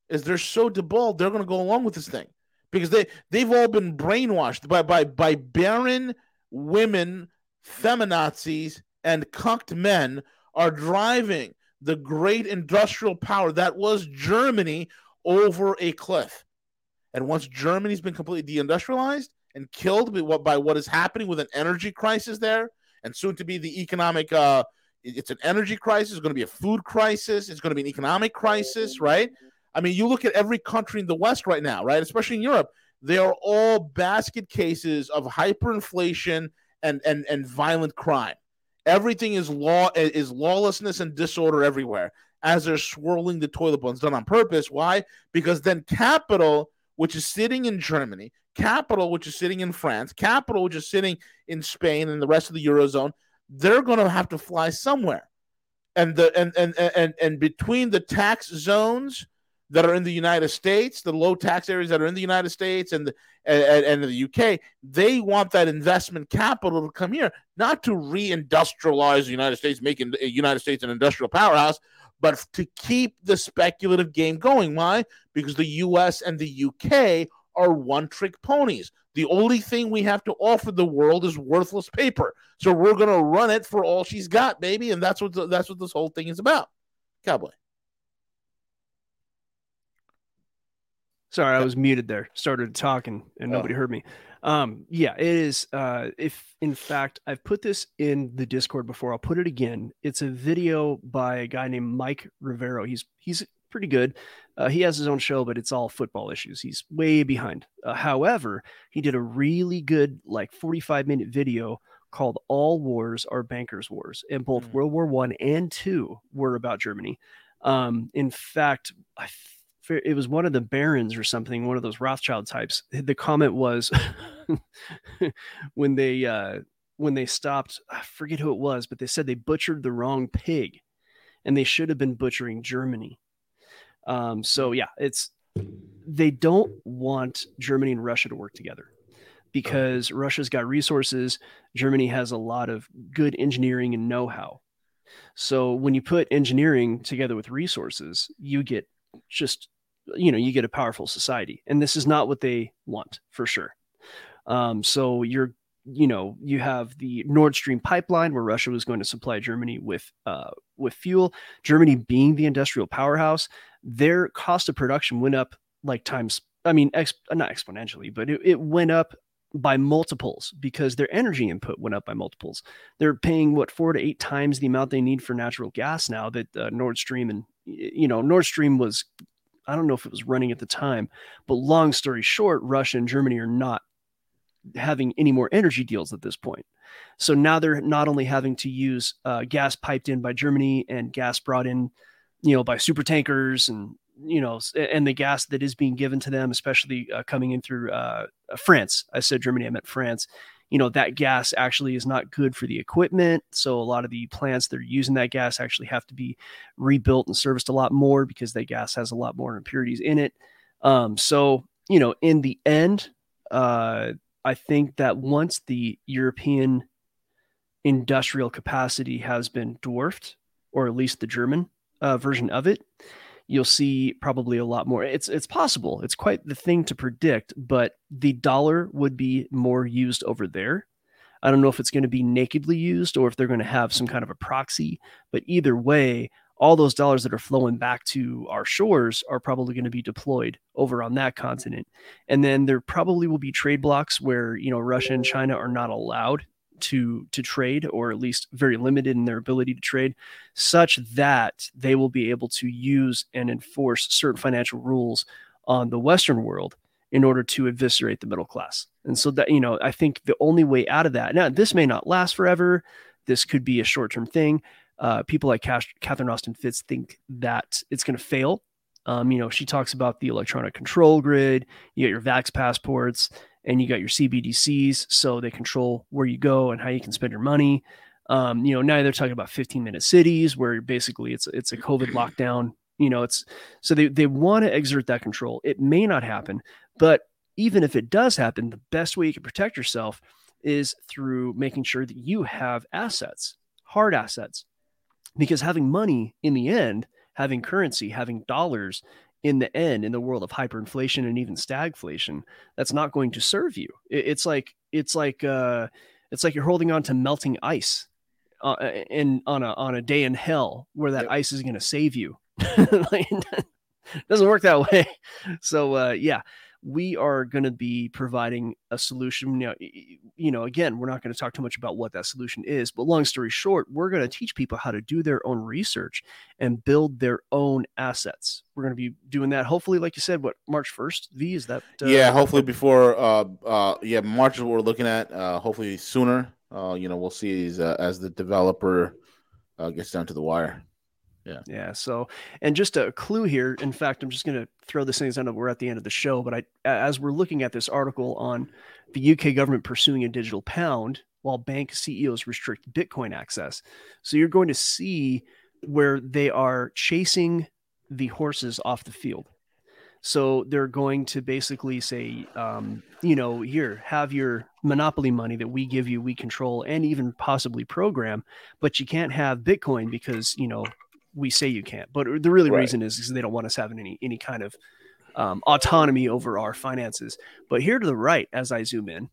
is they're so deballed, they're going to go along with this thing because they they've all been brainwashed by by by barren women, feminazis, and cucked men are driving the great industrial power that was Germany over a cliff. And once Germany's been completely deindustrialized and killed by what, by what is happening with an energy crisis there, and soon to be the economic uh it's an energy crisis it's going to be a food crisis it's going to be an economic crisis right? I mean you look at every country in the west right now right? Especially in europe they are all basket cases of hyperinflation and and and violent crime. Everything is law is lawlessness and disorder everywhere as they're swirling the toilet bowl. It's done on purpose. Why? Because then capital which is sitting in germany capital which is sitting in france capital which is sitting in Spain and the rest of the eurozone, they're going to have to fly somewhere. And the and and and and between the tax zones, that are in the United States, the low tax areas that are in the United States and the, and, and the UK, they want that investment capital to come here, not to reindustrialize the United States, making the uh, United States an industrial powerhouse, but to keep the speculative game going. Why? Because the US and the UK are one trick ponies. The only thing we have to offer the world is worthless paper. So we're going to run it for all she's got, baby, and that's what the, that's what this whole thing is about. Cowboy. Sorry, I was muted there. Started talking and nobody Oh. heard me. Um, yeah, it is. Uh, if in fact I've put this in the Discord before, I'll put it again. It's a video by a guy named Mike Rivero. He's he's pretty good. Uh, he has his own show, but it's all football issues. He's way behind. Uh, however, he did a really good like 45 minute video called "All Wars Are Bankers' Wars," and both Mm. World War One and Two were about Germany. Um, in fact, f- it was one of the barons or something, one of those Rothschild types. The comment was [LAUGHS] when they uh, when they stopped, I forget who it was, but they said they butchered the wrong pig, and they should have been butchering Germany. Um, so yeah, it's they don't want Germany and Russia to work together because Russia's got resources. Germany has a lot of good engineering and know-how. So when you put engineering together with resources, you get just you know you get a powerful society, and this is not what they want for sure. Um, so you're you know you have the Nord Stream pipeline where Russia was going to supply Germany with uh, with fuel. Germany being the industrial powerhouse, their cost of production went up like times. I mean, ex- not exponentially, but it, it went up by multiples because their energy input went up by multiples. They're paying what four to eight times the amount they need for natural gas now that uh, Nord Stream and you know Nord Stream was I don't know if it was running at the time, but long story short, Russia and Germany are not having any more energy deals at this point. So now they're not only having to use uh, gas piped in by Germany and gas brought in, you know, by super tankers and you know, and the gas that is being given to them, especially uh, coming in through uh, France. I said Germany, I meant France. You know, that gas actually is not good for the equipment. So a lot of the plants that are using that gas actually have to be rebuilt and serviced a lot more because that gas has a lot more impurities in it. Um, so, you know, in the end, uh, I think that once the European industrial capacity has been dwarfed, or at least the German uh, version of it, you'll see probably a lot more. It's it's possible. It's quite the thing to predict, but the dollar would be more used over there. I don't know if it's going to be nakedly used or if they're going to have some kind of a proxy, but either way, all those dollars that are flowing back to our shores are probably going to be deployed over on that continent. And then there probably will be trade blocks where, you know, Russia and China are not allowed to to trade or at least very limited in their ability to trade such that they will be able to use and enforce certain financial rules on the western world in order to eviscerate the middle class and so that you know i think the only way out of that now this may not last forever this could be a short-term thing uh, people like Cash, Catherine Austin Fitts think that it's going to fail um, you know she talks about the electronic control grid you get your vax passports and you got your CBDCs, so they control where you go and how you can spend your money. Um, you know, now they're talking about 15 minute cities where basically it's it's a COVID [CLEARS THROAT] lockdown. You know, it's so they they want to exert that control. It may not happen, but even if it does happen, the best way you can protect yourself is through making sure that you have assets, hard assets, because having money in the end, having currency, having dollars in the end in the world of hyperinflation and even stagflation that's not going to serve you. It's like it's like uh it's like you're holding on to melting ice uh, in on a on a day in hell where that Yep. ice is going to save you. [LAUGHS] Like, [LAUGHS] doesn't work that way. So uh yeah we are going to be providing a solution. You know, you know, again, we're not going to talk too much about what that solution is, but long story short, we're going to teach people how to do their own research and build their own assets. We're going to be doing that. Hopefully, like you said, what March first? V is that? Uh, yeah, hopefully before uh uh yeah, March is what we're looking at. Uh hopefully sooner. Uh you know, we'll see as uh, as the developer uh gets down to the wire. Yeah. Yeah. So, and just a clue here. In fact, I'm just going to throw this thing. I know we're at the end of the show, but I, as we're looking at this article on the UK government pursuing a digital pound while bank CEOs restrict Bitcoin access, so you're going to see where they are chasing the horses off the field. So they're going to basically say, um, you know, here, have your monopoly money that we give you, we control, and even possibly program, but you can't have Bitcoin because, you know, we say you can't. But the really Right. reason is, is they don't want us having any any kind of um, autonomy over our finances. But here to the right, as I zoom in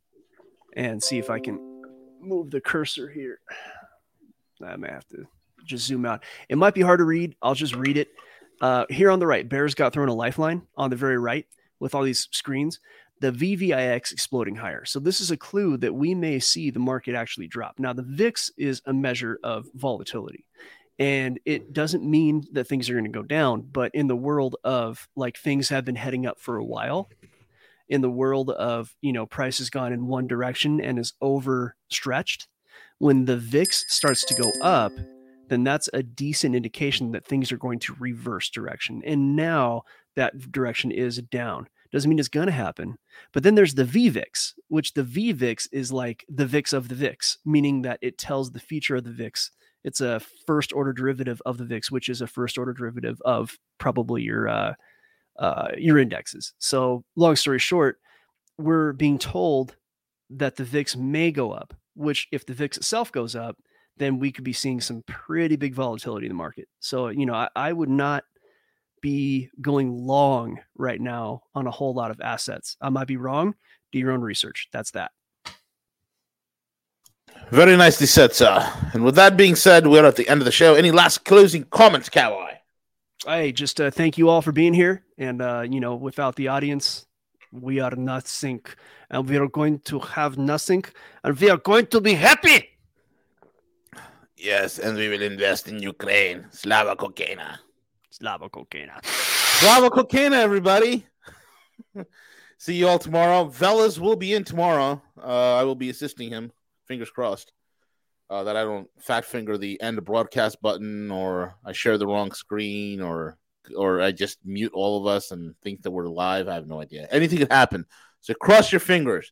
and see if I can move the cursor here, I may have to just zoom out. It might be hard to read. I'll just read it. Uh, here on the right, Bears got thrown a lifeline on the very right with all these screens. The VVIX exploding higher. So this is a clue that we may see the market actually drop. Now the VIX is a measure of volatility, and it doesn't mean that things are going to go down. But in the world of like things have been heading up for a while, in the world of you know price has gone in one direction and is overstretched, when the VIX starts to go up, then that's a decent indication that things are going to reverse direction. And now that direction is down. Doesn't mean it's going to happen. But then there's the VVIX, which the VVIX is like the VIX of the VIX, meaning that it tells the future of the VIX. It's a first order derivative of the VIX, which is a first order derivative of probably your uh, uh, your indexes. So, long story short, we're being told that the VIX may go up, which if the VIX itself goes up, then we could be seeing some pretty big volatility in the market. So, you know, I, I would not be going long right now on a whole lot of assets. I might be wrong. Do your own research. That's that. Very nicely said, sir. And with that being said, we're at the end of the show. Any last closing comments, Cowboy? Hey, just uh, thank you all for being here. And, uh, you know, without the audience, we are nothing. And we are going to have nothing. And we are going to be happy. Yes, and we will invest in Ukraine. Slava Kokena. Slava Kokena. Slava Kokena, everybody. [LAUGHS] See you all tomorrow. Velas will be in tomorrow. Uh, I will be assisting him. Fingers crossed. Uh, that I don't fat finger the end broadcast button, or I share the wrong screen, or or I just mute all of us and think that we're live. I have no idea. Anything could happen. So cross your fingers.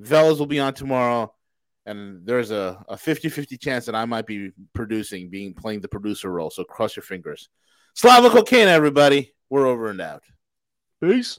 Velas will be on tomorrow, and there's a, a 50-50 chance that I might be producing, being playing the producer role. So cross your fingers. Slava Cocaine, everybody. We're over and out. Peace.